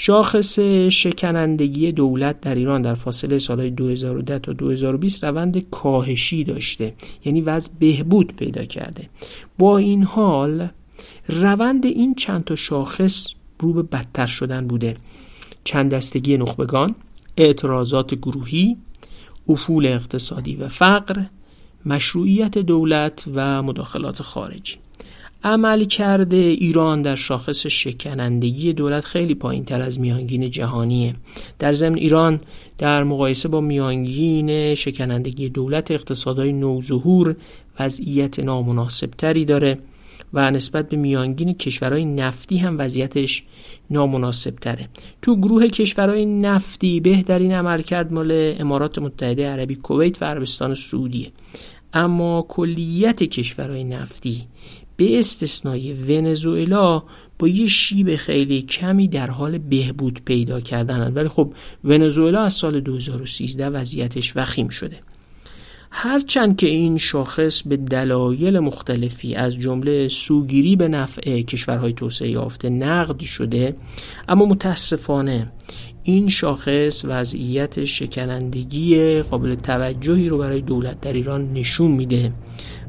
شاخص شکنندگی دولت در ایران در فاصله سالهای 2010 تا 2020 روند کاهشی داشته. یعنی وضع بهبود پیدا کرده. با این حال روند این چند تا شاخص رو به بدتر شدن بوده. چند دستگی نخبگان اعتراضات گروهی افول اقتصادی و فقر مشروعیت دولت و مداخلات خارجی. عمل کرده ایران در شاخص شکنندگی دولت خیلی پایین تر از میانگین جهانیه. در ضمن ایران در مقایسه با میانگین شکنندگی دولت اقتصادهای نوظهور وضعیت نامناسبتری داره و نسبت به میانگین کشورهای نفتی هم وضعیتش نامناسب تره تو گروه کشورهای نفتی بهترین عملکرد مال امارات متحده عربی کویت و عربستان سعودیه. اما کلیت کشورهای نفتی به استثنای ونزوئلا با یه شیب خیلی کمی در حال بهبود پیدا کردن ولی خب ونزوئلا از سال 2013 وضعیتش وخیم شده. هرچند که این شاخص به دلایل مختلفی از جمله سوگیری به نفع کشورهای توسعه یافته نقد شده اما متاسفانه این شاخص وضعیت شکنندگی قابل توجهی رو برای دولت در ایران نشون میده.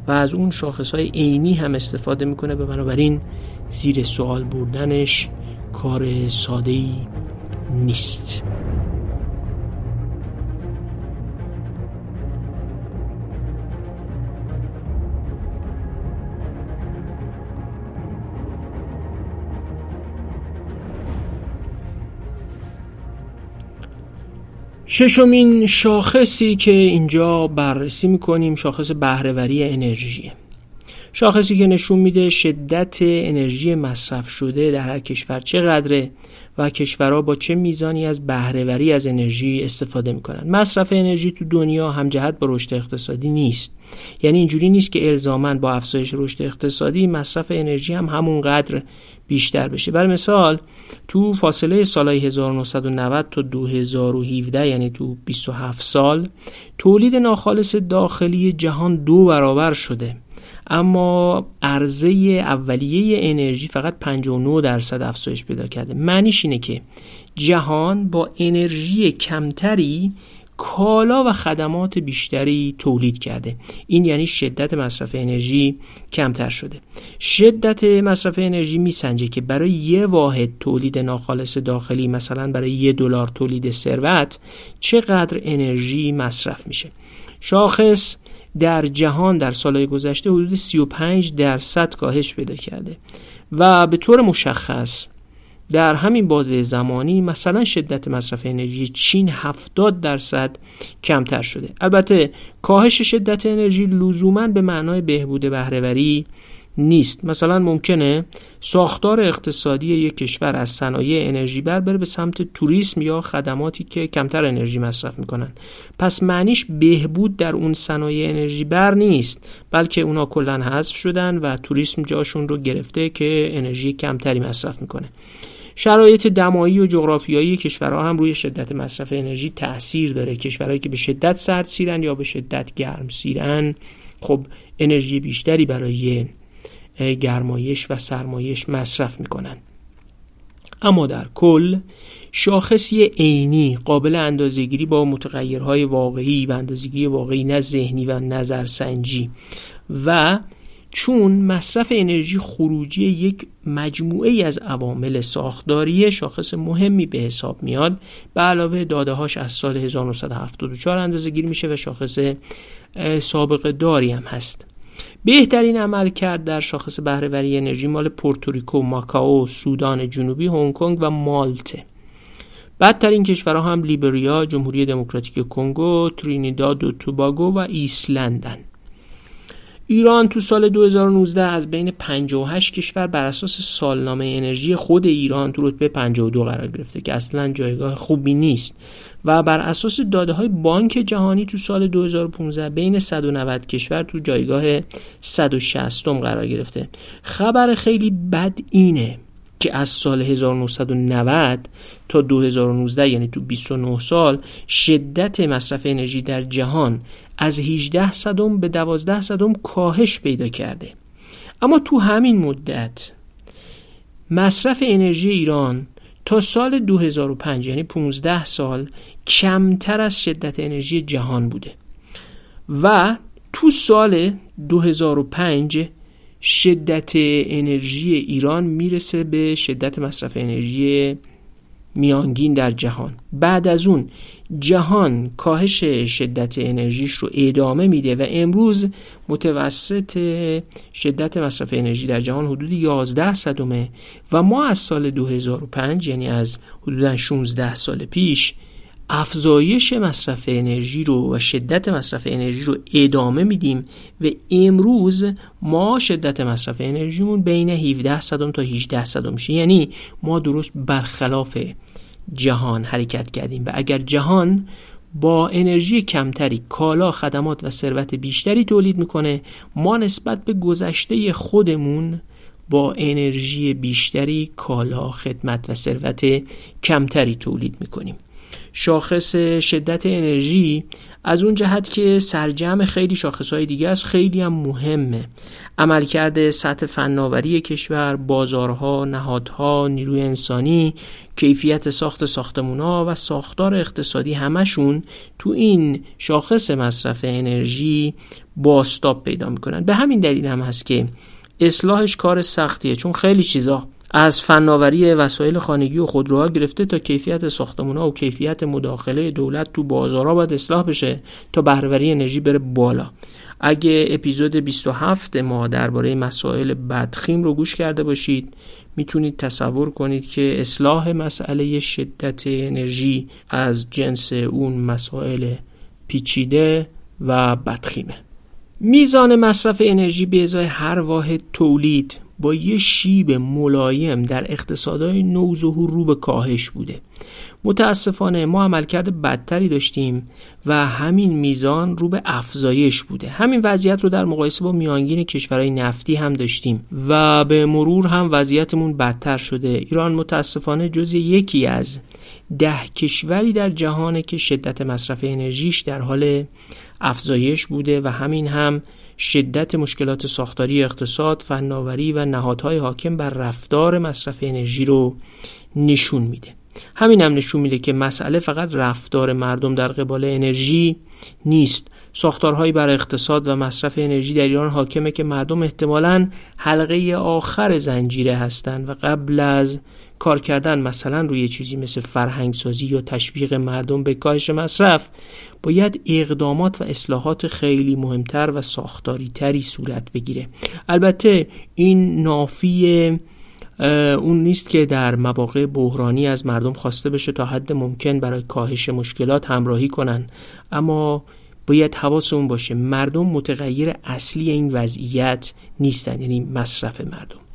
و از اون شاخص های عینی هم استفاده می‌کنه. به بنابراین زیر سوال بردنش کار ساده نیست. ششمین شاخصی که اینجا بررسی می‌کنیم شاخص بهرهوری انرژیه شاخصی که نشون میده شدت انرژی مصرف شده در هر کشور چقدره؟ و کشورها با چه میزانی از بهرهوری از انرژی استفاده می‌کنن مصرف انرژی تو دنیا هم جهت با رشد اقتصادی نیست. یعنی اینجوری نیست که الزاما با افزایش رشد اقتصادی مصرف انرژی هم همونقدر بیشتر بشه. برای مثال تو فاصله سالهای 1990 تا 2017 یعنی تو 27 سال تولید ناخالص داخلی جهان دو برابر شده. اما عرضه اولیه انرژی فقط 59 درصد افزایش پیدا کرده. معنیش اینه که جهان با انرژی کمتری کالا و خدمات بیشتری تولید کرده. این یعنی شدت مصرف انرژی کمتر شده. شدت مصرف انرژی میسنجه که برای یه واحد تولید ناخالص داخلی مثلا برای یه دلار تولید ثروت چقدر انرژی مصرف میشه. شاخص در جهان در سالهای گذشته حدود 35 درصد کاهش پیدا کرده و به طور مشخص در همین بازه زمانی مثلا شدت مصرف انرژی چین 70 درصد کمتر شده. البته کاهش شدت انرژی لزوما به معنای بهبود بهرهوری نیست. مثلا ممکنه ساختار اقتصادی یک کشور از صنایع انرژی بر بره به سمت توریسم یا خدماتی که کمتر انرژی مصرف می‌کنن. پس معنیش بهبود در اون صنایع انرژی بر نیست بلکه اونا کلا حذف شدن و توریسم جاشون رو گرفته که انرژی کمتری مصرف می‌کنه. شرایط دمایی و جغرافیایی کشورها هم روی شدت مصرف انرژی تاثیر داره. کشورهایی که به شدت سرد سیرن یا به شدت گرم سیرن خب انرژی بیشتری برای گرمایش و سرمایش مصرف می‌کنن اما در کل شاخصی عینی قابل اندازهگیری با متغیرهای واقعی و اندازگیری واقعی نه ذهنی و نظرسنجی و چون مصرف انرژی خروجی یک مجموعه از عوامل ساختاری شاخص مهمی به حساب میاد به علاوه داده هاش از سال 1974 اندازه گیری میشه و شاخص سابقه داری هم هست. بهترین عمل کرد در شاخص بهرهوری انرژی مال پورتوریکو، ماکائو، سودان جنوبی، هنگ کنگ و مالته. بدترین کشورها هم لیبریا، جمهوری دموکراتیک کنگو، ترینیداد و توباگو و ایسلندن. ایران تو سال 2019 از بین 58 کشور بر اساس سالنامه انرژی خود ایران تو رتبه 52 قرار گرفته که اصلا جایگاه خوبی نیست. و بر اساس داده های بانک جهانی تو سال 2015 بین 190 کشور تو جایگاه 160 قرار گرفته. خبر خیلی بد اینه که از سال 1990 تا 2019 یعنی تو 29 سال شدت مصرف انرژی در جهان از 18 صدم به 12 صدم کاهش پیدا کرده. اما تو همین مدت مصرف انرژی ایران تا سال 2005 یعنی 15 سال کمتر از شدت انرژی جهان بوده. و تو سال 2005 شدت انرژی ایران می‌رسه به شدت مصرف انرژی میانگین در جهان. بعد از اون جهان کاهش شدت انرژیش رو ادامه میده و امروز متوسط شدت مصرف انرژی در جهان حدود 11 صدمه و ما از سال 2005 یعنی از حدود 16 سال پیش افزایش مصرف انرژی رو و شدت مصرف انرژی رو ادامه میدیم و امروز ما شدت مصرف انرژیمون بین 17 صدم تا 18 صدم میشه. یعنی ما درست برخلاف جهان حرکت کردیم و اگر جهان با انرژی کمتری کالا خدمات و ثروت بیشتری تولید می‌کنه ما نسبت به گذشته خودمون با انرژی بیشتری کالا خدمت و ثروت کمتری تولید می‌کنیم. شاخص شدت انرژی از اون جهت که سرجم خیلی های دیگه است خیلی هم مهمه. عملکرد سطح فناوری کشور بازارها نهادها نیروی انسانی کیفیت ساخت ساختمونا و ساختار اقتصادی همشون تو این شاخص مصرف انرژی باستاب پیدا می‌کنن. به همین دلیل هم هست که اصلاحش کار سختیه چون خیلی چیزا از فناوری وسایل خانگی و خودروها گرفته تا کیفیت ساختمان‌ها و کیفیت مداخله دولت تو بازارها باید اصلاح بشه تا بهرهوری انرژی بره بالا. اگه اپیزود 27 ما درباره مسائل بدخیم رو گوش کرده باشید می‌تونید تصور کنید که اصلاح مسئله شدت انرژی از جنس اون مسائل پیچیده و بدخیمه. میزان مصرف انرژی به ازای هر واحد تولید با یه شیب ملایم در اقتصادهای نوظهور رو به کاهش بوده. متاسفانه ما عملکرد بدتری داشتیم و همین میزان رو به افزایش بوده. همین وضعیت رو در مقایسه با میانگین کشورهای نفتی هم داشتیم و به مرور هم وضعیتمون بدتر شده. ایران متاسفانه جز یکی از ده کشوری در جهانه که شدت مصرف انرژیش در حال افزایش بوده و همین هم شدت مشکلات ساختاری اقتصاد، فناوری و نهادهای حاکم بر رفتار مصرف انرژی رو نشون میده. همین هم نشون میده که مسئله فقط رفتار مردم در قبال انرژی نیست ساختارهایی بر اقتصاد و مصرف انرژی در ایران حاکمه که مردم احتمالا حلقه آخر زنجیره هستند و قبل از کار کردن مثلا روی چیزی مثل فرهنگ سازی یا تشویق مردم به کاهش مصرف باید اقدامات و اصلاحات خیلی مهمتر و ساختاری تری صورت بگیره. البته این نافی اون نیست که در مواقع بحرانی از مردم خواسته بشه تا حد ممکن برای کاهش مشکلات همراهی کنن. اما باید حواسمون باشه مردم متغیر اصلی این وضعیت نیستن یعنی مصرف مردم.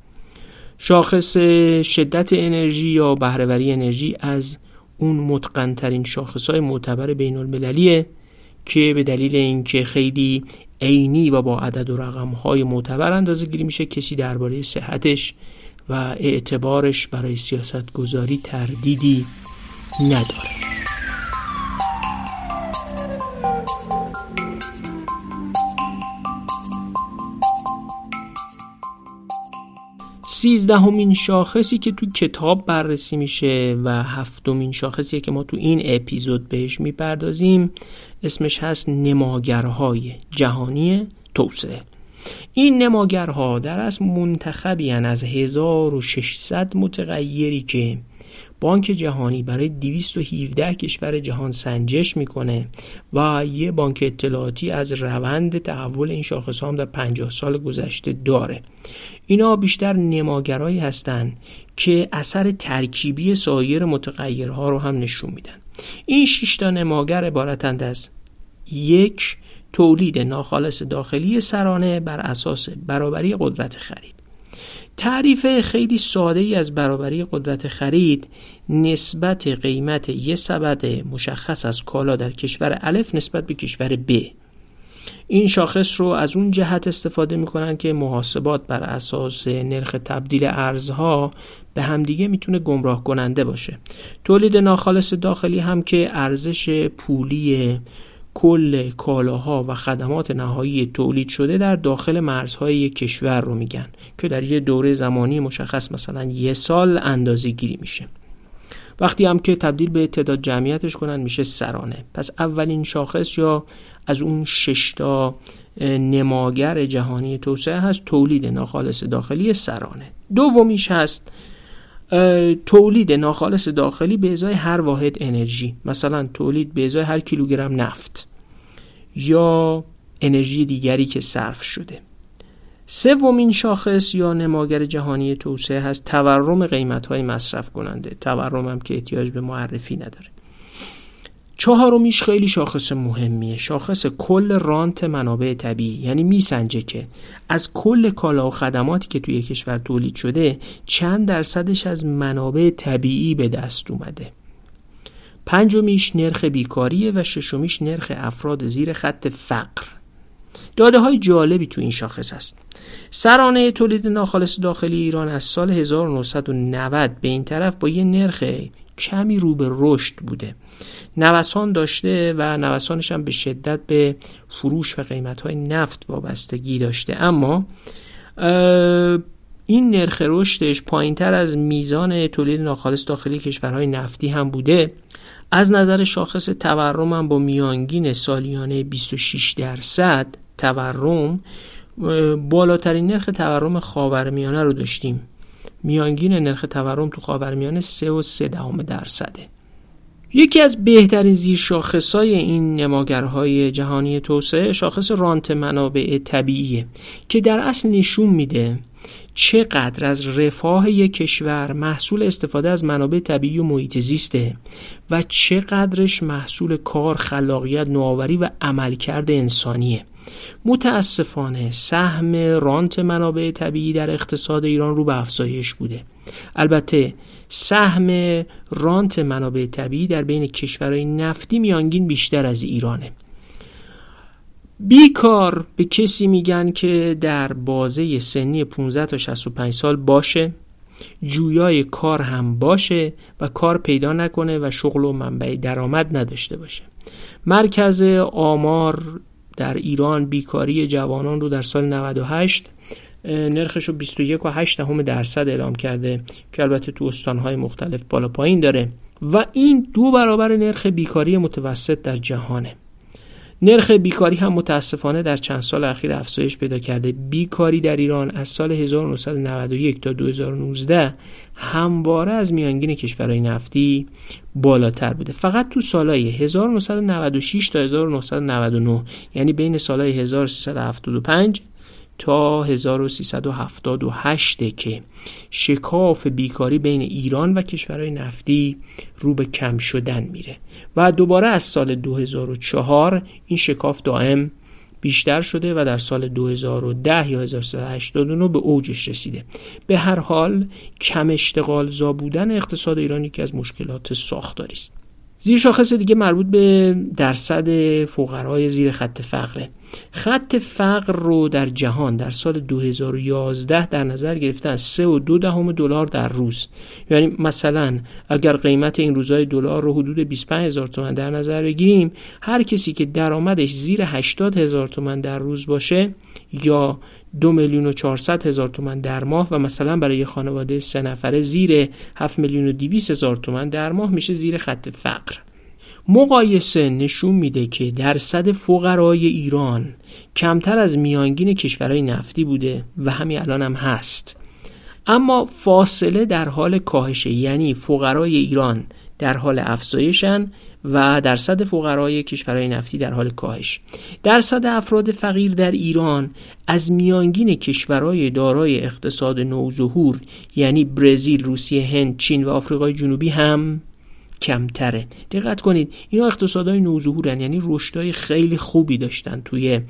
شاخص شدت انرژی یا بهرهوری انرژی از اون متقنترین شاخص های معتبر بین المللیه که به دلیل اینکه خیلی عینی و با عدد و رقم های معتبر اندازه گیری میشه کسی درباره صحتش و اعتبارش برای سیاست گذاری تردیدی نداره. سیزدهمین شاخصی که تو کتاب بررسی میشه و هفتمین شاخصی که ما تو این اپیزود بهش می‌پردازیم. اسمش هست نماگرهای جهانی توسعه. این نماگرها در از منتخبی از 1600 متغیری که بانک جهانی برای 217 کشور جهان سنجش می‌کنه و یه بانک اطلاعاتی از روند تحول این شاخص هم در 50 سال گذشته داره. اینا بیشتر نماگرایی هستند که اثر ترکیبی سایر متغیرها رو هم نشون میدن. این 6 تا نماگر عبارتند از یک تولید ناخالص داخلی سرانه بر اساس برابری قدرت خرید. تعریف خیلی ساده ای از برابری قدرت خرید نسبت قیمت یک سبد مشخص از کالا در کشور الف نسبت به کشور ب. این شاخص رو از اون جهت استفاده می‌کنن که محاسبات بر اساس نرخ تبدیل ارزها به همدیگه می‌تونه گمراه کننده باشه. تولید ناخالص داخلی هم که ارزش پولی کل کالاها و خدمات نهایی تولید شده در داخل مرزهای یک کشور رو میگن که در یه دوره زمانی مشخص مثلا یه سال اندازه گیری میشه. وقتی هم که تبدیل به تعداد جمعیتش کنن میشه سرانه. پس اولین شاخص یا از اون ششتا نماگر جهانی توسعه هست تولید ناخالص داخلی سرانه. دومیش هست تولید ناخالص داخلی به ازای هر واحد انرژی. مثلا تولید به ازای هر کیلوگرم نفت یا انرژی دیگری که صرف شده. سومین شاخص یا نماگر جهانی توسعه هست. تورم قیمت های مصرف کننده تورم هم که احتیاج به معرفی نداره. چهارمیش خیلی شاخص مهمیه. شاخص کل رانت منابع طبیعی. یعنی میسنجه که از کل کالا و خدماتی که توی کشور تولید شده چند درصدش از منابع طبیعی به دست اومده. پنجمیش نرخ بیکاریه و ششمیش نرخ افراد زیر خط فقر. داده های جالبی تو این شاخص هست. سرانه تولید ناخالص داخلی ایران از سال 1990 به این طرف با یه نرخ کمی رو به رشد بوده. نوسان داشته و نوسانش هم به شدت به فروش و قیمت های نفت وابستگی داشته. اما این نرخ رشدش پایین تر از میزان تولید ناخالص داخلی کشورهای نفتی هم بوده. از نظر شاخص تورم هم با میانگین سالیانه 26 درصد تورم بالاترین نرخ تورم خاورمیانه رو داشتیم. میانگین نرخ تورم تو خاورمیانه 3 و 3 دهم درصده. یکی از بهترین زیر این نماگرهای جهانی توسعه شاخص رانت منابع طبیعیه که در اصل نشون میده چقدر از رفاه یک کشور محصول استفاده از منابع طبیعی و محیط زیسته و چقدرش محصول کار، خلاقیت، نوآوری و عملکرد انسانیه. متاسفانه سهم رانت منابع طبیعی در اقتصاد ایران رو به افزایش بوده. البته سهم رانت منابع طبیعی در بین کشورهای نفتی میانگین بیشتر از ایرانه. بیکار به کسی میگن که در بازه سنی 15 تا 65 سال باشه جویای کار هم باشه و کار پیدا نکنه و شغل و منبع درآمد نداشته باشه. مرکز آمار در ایران بیکاری جوانان رو در سال 98 نرخش رو 21 و 8 دهم درصد اعلام کرده که البته تو استانهای مختلف بالا پایین داره. و این دو برابر نرخ بیکاری متوسط در جهانه. نرخ بیکاری هم متاسفانه در چند سال اخیر افزایش پیدا کرده. بیکاری در ایران از سال 1991 تا 2019 همواره از میانگین کشورهای نفتی بالاتر بوده. فقط تو سالهای 1996 تا 1999 یعنی بین سالهای 1375 تا 1378 که شکاف بیکاری بین ایران و کشورهای نفتی رو به کم شدن میره و دوباره از سال 2004 این شکاف دائم بیشتر شده و در سال 2010 یا 1389 به اوجش رسیده. به هر حال کم اشتغال زا بودن اقتصاد ایران یکی از مشکلات ساختاری است. زیر شاخص دیگه مربوط به درصد فقرای زیر خط فقره. خط فقر رو در جهان در سال 2011 در نظر گرفتن 3 و دو دهم دلار در روز. یعنی مثلا اگر قیمت این روزهای دلار رو حدود 25 هزار تومن در نظر بگیریم هر کسی که درآمدش زیر 80 هزار تومن در روز باشه یا دو میلیون و چهارصد هزار تومن در ماه و مثلا برای خانواده سه نفره زیر 7 میلیون و 200 هزار تومن در ماه میشه زیر خط فقر. مقایسه نشون میده که درصد فقرای ایران کمتر از میانگین کشورهای نفتی بوده و همین الان هم هست. اما فاصله در حال کاهشه یعنی فقرای ایران در حال افزایشن و درصد فقرای کشورهای نفتی در حال کاهش. درصد افراد فقیر در ایران از میانگین کشورهای دارای اقتصاد نوظهور یعنی برزیل، روسیه، هند، چین و آفریقای جنوبی هم کمتره. دقت کنید اینا اقتصادهای نوظهورن یعنی رشدهای خیلی خوبی داشتن توی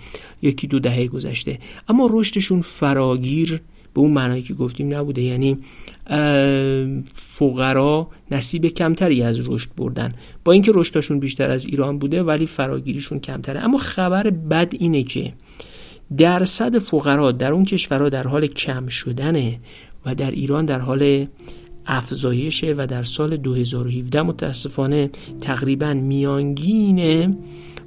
یکی دو دهه گذشته. اما رشدشون فراگیر به اون معنایی که گفتیم نبوده. یعنی فقرا نصیب کمتری از رشد بردن. با اینکه رشدشون بیشتر از ایران بوده ولی فراگیریشون کمتره. اما خبر بد اینه که درصد فقرا در اون کشورها در حال کم شدنه و در ایران در حال افزایشه و در سال 2017 متاسفانه تقریبا میانگین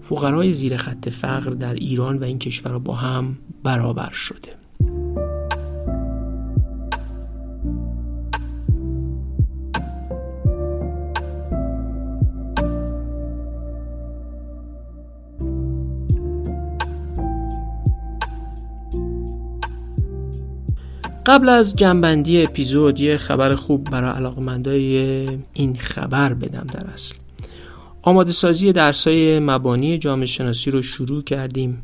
فقرای زیر خط فقر در ایران و این کشورها با هم برابر شده. قبل از جنبندی اپیزود یه خبر خوب برای علاقمندای این خبر بدم در اصل. آماده سازی درسای مبانی جامعه شناسی رو شروع کردیم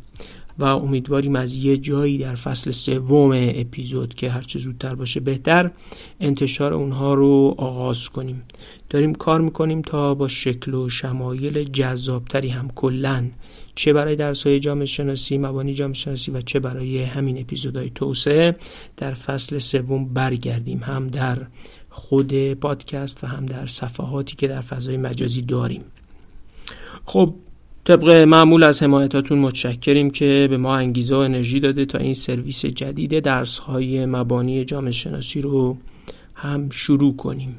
و امیدواریم از یه جایی در فصل سوم اپیزود که هرچه زودتر باشه بهتر انتشار اونها رو آغاز کنیم. داریم کار می‌کنیم تا با شکل و شمایل جذابتری هم کلن چه برای درس های جامعه شناسی مبانی جامعه شناسی و چه برای همین اپیزودهای توسعه در فصل سوم برگردیم هم در خود پادکست و هم در صفحاتی که در فضای مجازی داریم. خب طبق معمول از حمایتاتون متشکریم که به ما انگیزه و انرژی داده تا این سرویس جدید درس های مبانی جامعه شناسی رو هم شروع کنیم.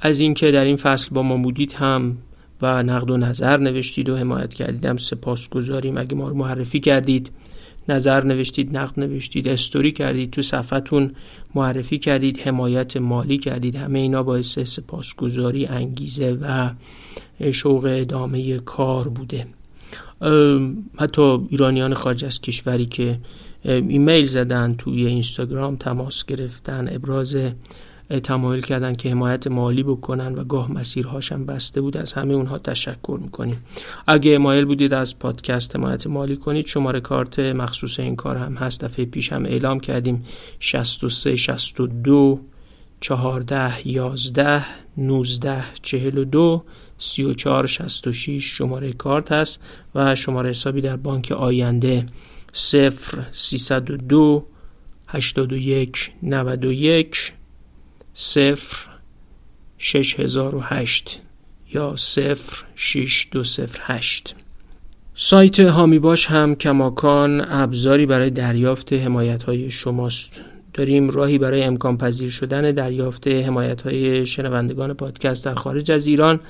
از اینکه در این فصل با ما بودید هم و نقد و نظر نوشتید و حمایت کردید. هم سپاس گذاریم اگه ما رو معرفی کردید نظر نوشتید نقد نوشتید استوری کردید تو صفحتون معرفی کردید حمایت مالی کردید. همه اینا باعث سپاسگزاری انگیزه و شوق ادامه کار بوده. حتی ایرانیان خارج از کشوری که ایمیل زدن توی اینستاگرام تماس گرفتن ابراز تمایل کردن که حمایت مالی بکنن و گاه مسیرهاشم بسته بود از همه اونها تشکر می‌کنیم. اگه مایل بودید از پادکست حمایت مالی کنید شماره کارت مخصوص این کار هم هست. دفعه پیش هم اعلام کردیم. 63 62 14 11 19 42 34 66 شماره کارت هست و شماره حسابی در بانک آینده 0 302 81 91 صفر شش هزار و هشت یا صفر شش دو صفر هشت. سایت هامی باش هم کماکان ابزاری برای دریافت حمایت های شماست. داریم راهی برای امکان پذیر شدن دریافت حمایت های شنوندگان پادکست در خارج از ایران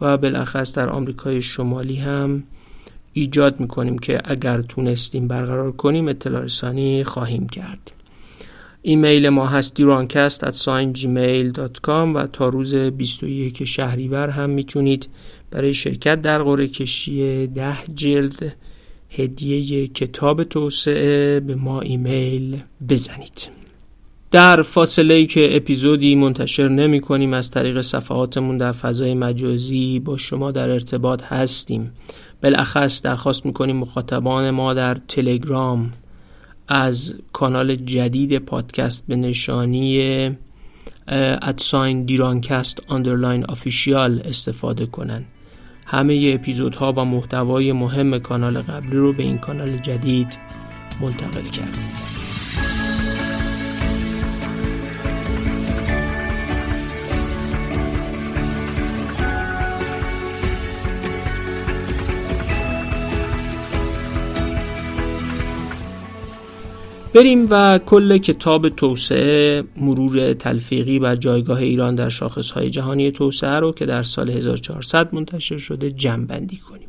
و بالاخص در آمریکای شمالی هم ایجاد می‌کنیم که اگر تونستیم برقرار کنیم اطلاع رسانی خواهیم کرد. ایمیل ما هست دیرانکست at gmail.com و تا روز 21 شهریور هم می‌تونید برای شرکت در قرعه کشی ده جلد هدیه کتاب توسعه به ما ایمیل بزنید. در فاصله ای که اپیزودی منتشر نمی کنیم از طریق صفحاتمون در فضای مجازی با شما در ارتباط هستیم. بالاخص درخواست می‌کنیم مخاطبان ما در تلگرام از کانال جدید پادکست به نشانی at sign دیرانکست underline official استفاده کنن. همه اپیزودها و محتوای مهم کانال قبلی رو به این کانال جدید منتقل کردیم بریم و کل کتاب توسعه مرور تلفیقی بر جایگاه ایران در شاخصهای جهانی توسعه رو که در سال 1400 منتشر شده جمعبندی کنیم.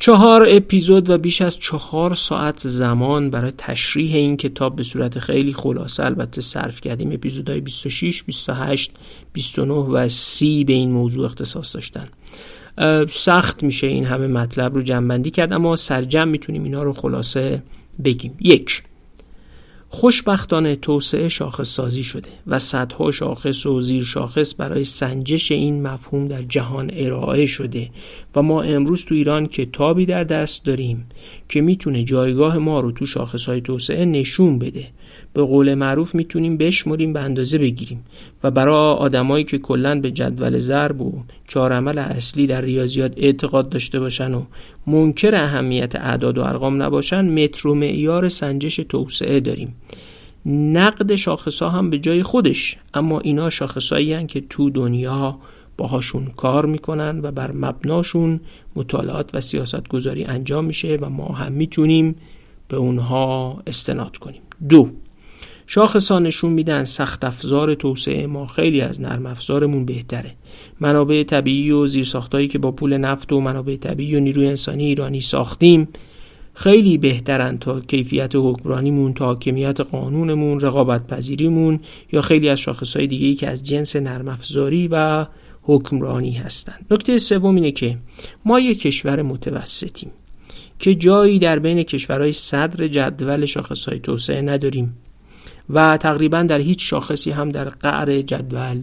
چهار اپیزود و بیش از چهار ساعت زمان برای تشریح این کتاب به صورت خیلی خلاصه البته صرف کردیم اپیزودهای 26, 28, 29 و 30 به این موضوع اختصاص داشتن. سخت میشه این همه مطلب رو جمعبندی کرد اما سرجم می‌تونیم اینا رو خلاصه بگیم. یک خوشبختانه توسعه شاخص سازی شده و صدها شاخص و زیر شاخص برای سنجش این مفهوم در جهان ارائه شده و ما امروز تو ایران کتابی در دست داریم که می‌تونه جایگاه ما رو تو شاخص های توسعه نشون بده. به قول معروف می‌تونیم بشمریم به اندازه بگیریم و برای آدمایی که کلا به جدول ضرب و چهار عمل اصلی در ریاضیات اعتقاد داشته باشن و منکر اهمیت اعداد و ارقام نباشن متر و معیار سنجش توسعه داریم. نقد شاخص هم به جای خودش اما اینا شاخصهایی که تو دنیا باهاشون کار می‌کنن و بر مبناشون مطالعات و سیاست گذاری انجام میشه و ما هم می‌تونیم به اونها استناد کنیم. دو شاخصا نشون میدن سخت افزار توسعه ما خیلی از نرم افزارمون بهتره. منابع طبیعی و زیرساختهایی که با پول نفت و منابع طبیعی و نیروی انسانی ایرانی ساختیم خیلی بهترن تا کیفیت حکمرانیمون تا حاکمیت قانونمون رقابت پذیریمون یا خیلی از شاخصهای دیگه که از جنس نرم افزاری و حکمرانی هستند. نکته سوم اینه که ما یک کشور متوسطیم که جایی در بین کشورهای صدر جدول شاخصهای توسعه نداریم و تقریبا در هیچ شاخصی هم در قعر جدول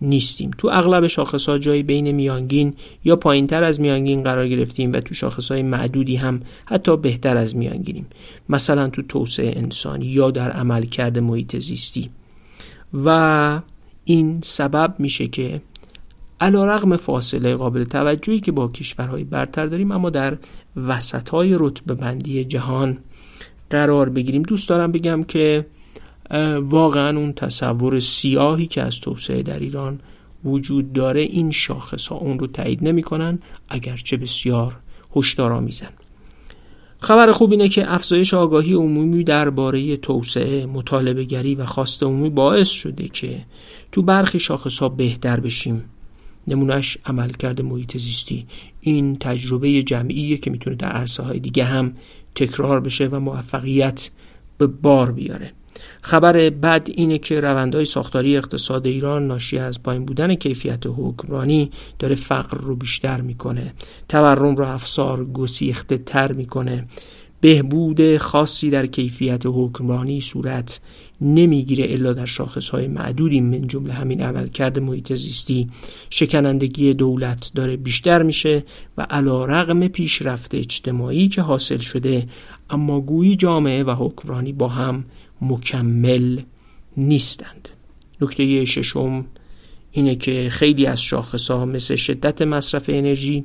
نیستیم. تو اغلب شاخص ها جایی بین میانگین یا پایینتر از میانگین قرار گرفتیم و تو شاخص های معدودی هم حتی بهتر از میانگینیم. مثلا تو توسعه انسانی یا در عملکرد محیط زیستی. و این سبب میشه که علا رغم فاصله قابل توجهی که با کشورهای برتر داریم اما در وسط های رتبه بندی جهان قرار بگیریم دوست دارم بگم که واقعا اون تصور سیاهی که از توسعه در ایران وجود داره این شاخص ها اون رو تایید نمی‌کنن اگرچه بسیار هشدارآمیزن خبر خوب اینه که افزایش آگاهی عمومی درباره توسعه، مطالبه گری و خواست عمومی باعث شده که تو برخی شاخص ها بهتر بشیم. نمونهش عملکرد محیط زیستی. این تجربه جمعیه که می‌تونه در عرصه های دیگه هم تکرار بشه و موفقیت به بار بیاره. خبر بد اینه که روندهای ساختاری اقتصاد ایران ناشی از پایین بودن کیفیت حکمرانی داره فقر رو بیشتر می‌کنه. تورم رو افسار گسیخته تر می‌کنه. بهبود خاصی در کیفیت حکمرانی صورت نمی‌گیره الا در شاخص های معدودی من جمله همین عملکرد محیط زیستی. شکنندگی دولت داره بیشتر میشه و علا رقم پیشرفت اجتماعی که حاصل شده اما گویی جامعه و حکمرانی با هم مکمل نیستند. نکته ششم اینه که خیلی از شاخص ها مثل شدت مصرف انرژی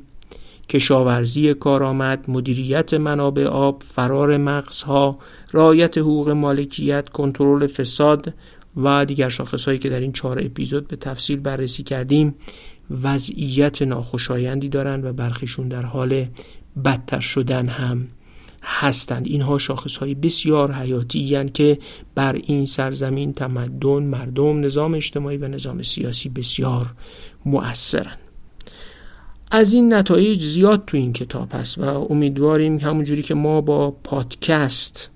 کشاورزی کارآمد مدیریت منابع آب فرار مغزها رعایت حقوق مالکیت کنترل فساد و دیگر شاخص هایی که در این چهار اپیزود به تفصیل بررسی کردیم وضعیت ناخوشایندی دارند و برخیشون در حال بدتر شدن هم هستند. اینها شاخص های بسیار حیاتی که بر این سرزمین تمدن مردم نظام اجتماعی و نظام سیاسی بسیار مؤثرند. از این نتایج زیاد تو این کتاب هست و امیدواریم همونجوری که ما با پادکست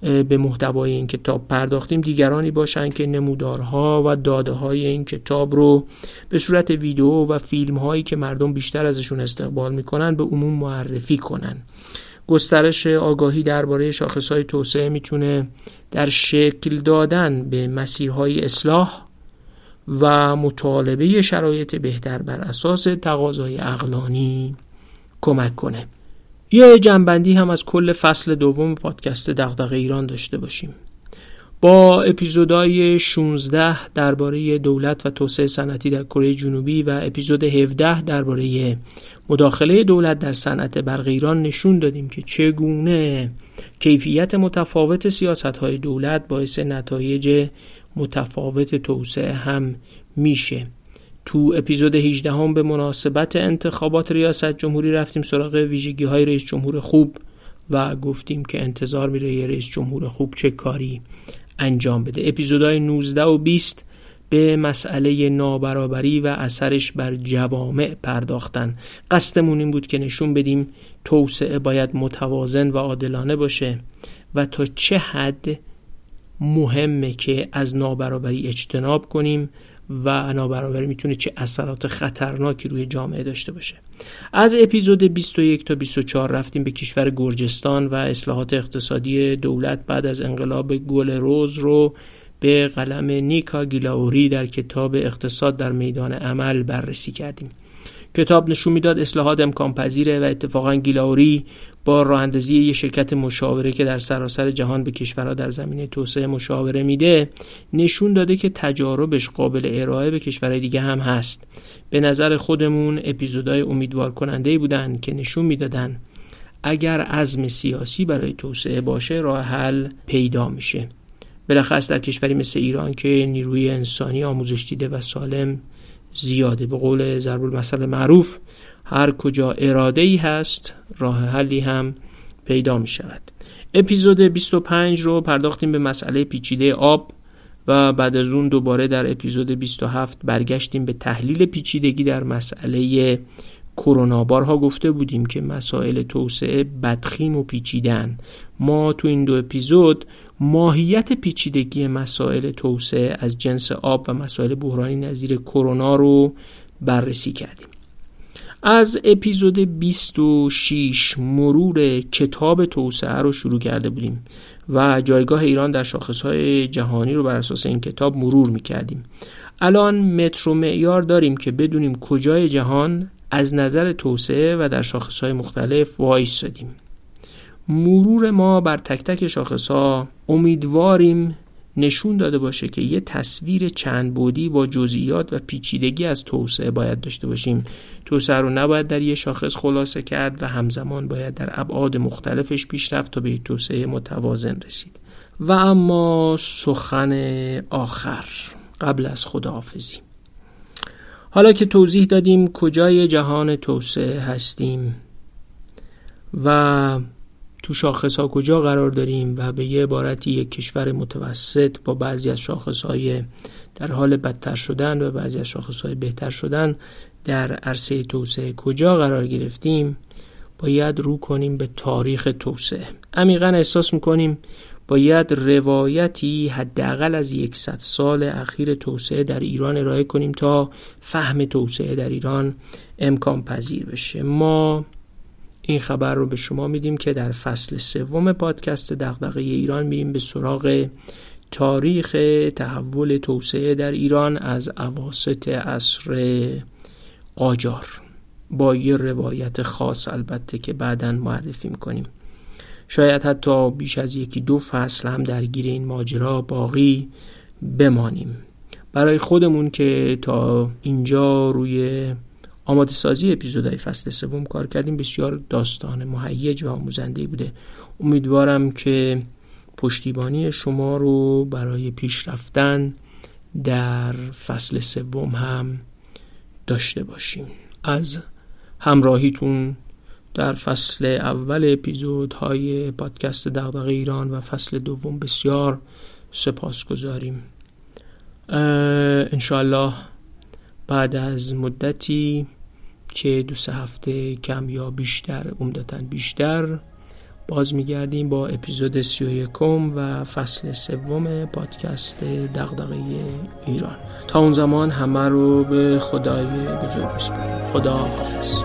به محتوای این کتاب پرداختیم دیگرانی باشند که نمودارها و داده های این کتاب رو به صورت ویدیو و فیلم هایی که مردم بیشتر ازشون استقبال می‌کنن به عموم معرفی کنن. گسترش آگاهی درباره شاخصهای توسعه می‌تونه در شکل دادن به مسیرهای اصلاح و مطالبه شرایط بهتر بر اساس تقاضای اقلانی کمک کنه. یه جنبندی هم از کل فصل دوم پادکست دغدغه ایران داشته باشیم. با اپیزودهای 16 درباره دولت و توسعه صنعتی در کره جنوبی و اپیزود 17 درباره مداخله دولت در صنعت برق ایران نشون دادیم که چگونه کیفیت متفاوت سیاست های دولت باعث نتایج متفاوت توسعه هم میشه. تو اپیزود 18 هم به مناسبت انتخابات ریاست جمهوری رفتیم سراغ ویژگی های رئیس جمهور خوب و گفتیم که انتظار میره یه رئیس جمهور خوب چه کاری انجام بده. اپیزودهای 19 و 20 به مسئله نابرابری و اثرش بر جوامع پرداختن. قصدمون این بود که نشون بدیم توسعه باید متوازن و عادلانه باشه و تا چه حد مهمه که از نابرابری اجتناب کنیم و نابرابری می‌تونه چه اثرات خطرناکی روی جامعه داشته باشه. از اپیزود 21 تا 24 رفتیم به کشور گرجستان و اصلاحات اقتصادی دولت بعد از انقلاب گل روز رو به قلم نیکا گیلاوری در کتاب اقتصاد در میدان عمل بررسی کردیم. کتاب نشون می‌داد اصلاحات امکان پذیره و اتفاقا گیلاوری با راه اندازی یه شرکت مشاوره که در سراسر جهان به کشورها در زمینه توسعه مشاوره میده نشون داده که تجاربش قابل ارائه به کشورهای دیگه هم هست. به نظر خودمون اپیزودهای امیدوار کننده بودن که نشون می‌دادن اگر عزم سیاسی برای توسعه باشه راه حل پیدا میشه. بلخص در کشوری مثل ایران که نیروی انسانی آموزش دیده و سالم زیاده. به قول ضرب المثل معروف هر کجا اراده ای هست راه حلی هم پیدا می شود اپیزود 25 رو پرداختیم به مسئله پیچیده آب و بعد از اون دوباره در اپیزود 27 برگشتیم به تحلیل پیچیدگی در مسئله کرونا. بارها گفته بودیم که مسائل توسعه بدخیم و پیچیدن ما تو این دو اپیزود ماهیت پیچیدگی مسائل توسعه از جنس آب و مسائل بحرانی نظیر کرونا رو بررسی کردیم. از اپیزود 26 مرور کتاب توسعه رو شروع کرده بودیم و جایگاه ایران در شاخصهای جهانی رو بر اساس این کتاب مرور می‌کردیم. الان متر و معیار داریم که بدونیم کجای جهان از نظر توسعه و در شاخصهای مختلف وایستادیم مرور ما بر تک تک شاخص ها امیدواریم نشون داده باشه که یه تصویر چند بودی با جزئیات و پیچیدگی از توسعه باید داشته باشیم. توسعه رو نباید در یه شاخص خلاصه کرد و همزمان باید در ابعاد مختلفش پیش رفت تا به توسعه متوازن رسید. و اما سخن آخر قبل از خداحافظی. حالا که توضیح دادیم کجای جهان توسعه هستیم و تو شاخص ها کجا قرار داریم و به یه عبارتی یک کشور متوسط با بعضی از شاخص های در حال بدتر شدن و بعضی از شاخص های بهتر شدن در عرصه توسعه کجا قرار گرفتیم باید رو کنیم به تاریخ توسعه. عمیقا احساس می‌کنیم باید روایتی حداقل از یکصد سال اخیر توسعه در ایران ارائه کنیم تا فهم توسعه در ایران امکان پذیر بشه. ما این خبر رو به شما میدیم که در فصل سوم پادکست دغدغه ایران میریم به سراغ تاریخ تحول توسعه در ایران از اواسط عصر قاجار. با یه روایت خاص البته که بعدا معرفی می‌کنیم. شاید حتی بیش از یکی دو فصل هم درگیر این ماجرا باقی بمانیم. برای خودمون که تا اینجا روی آماده سازی اپیزودهای فصل سوم کار کردیم. بسیار داستان مهیج و آموزنده بوده. امیدوارم که پشتیبانی شما رو برای پیش رفتن در فصل سوم هم داشته باشیم. از همراهیتون در فصل اول اپیزودهای پادکست دغدغه ایران و فصل دوم بسیار سپاس گذاریم انشاءالله بعد از مدتی که دو سه هفته کم یا بیشتر عمدتا بیشتر باز میگردیم با اپیزود سی و و فصل سوم پادکست دغدغه ایران. تا اون زمان همه رو به خدای بزرگ بسپاریم. خدا حافظ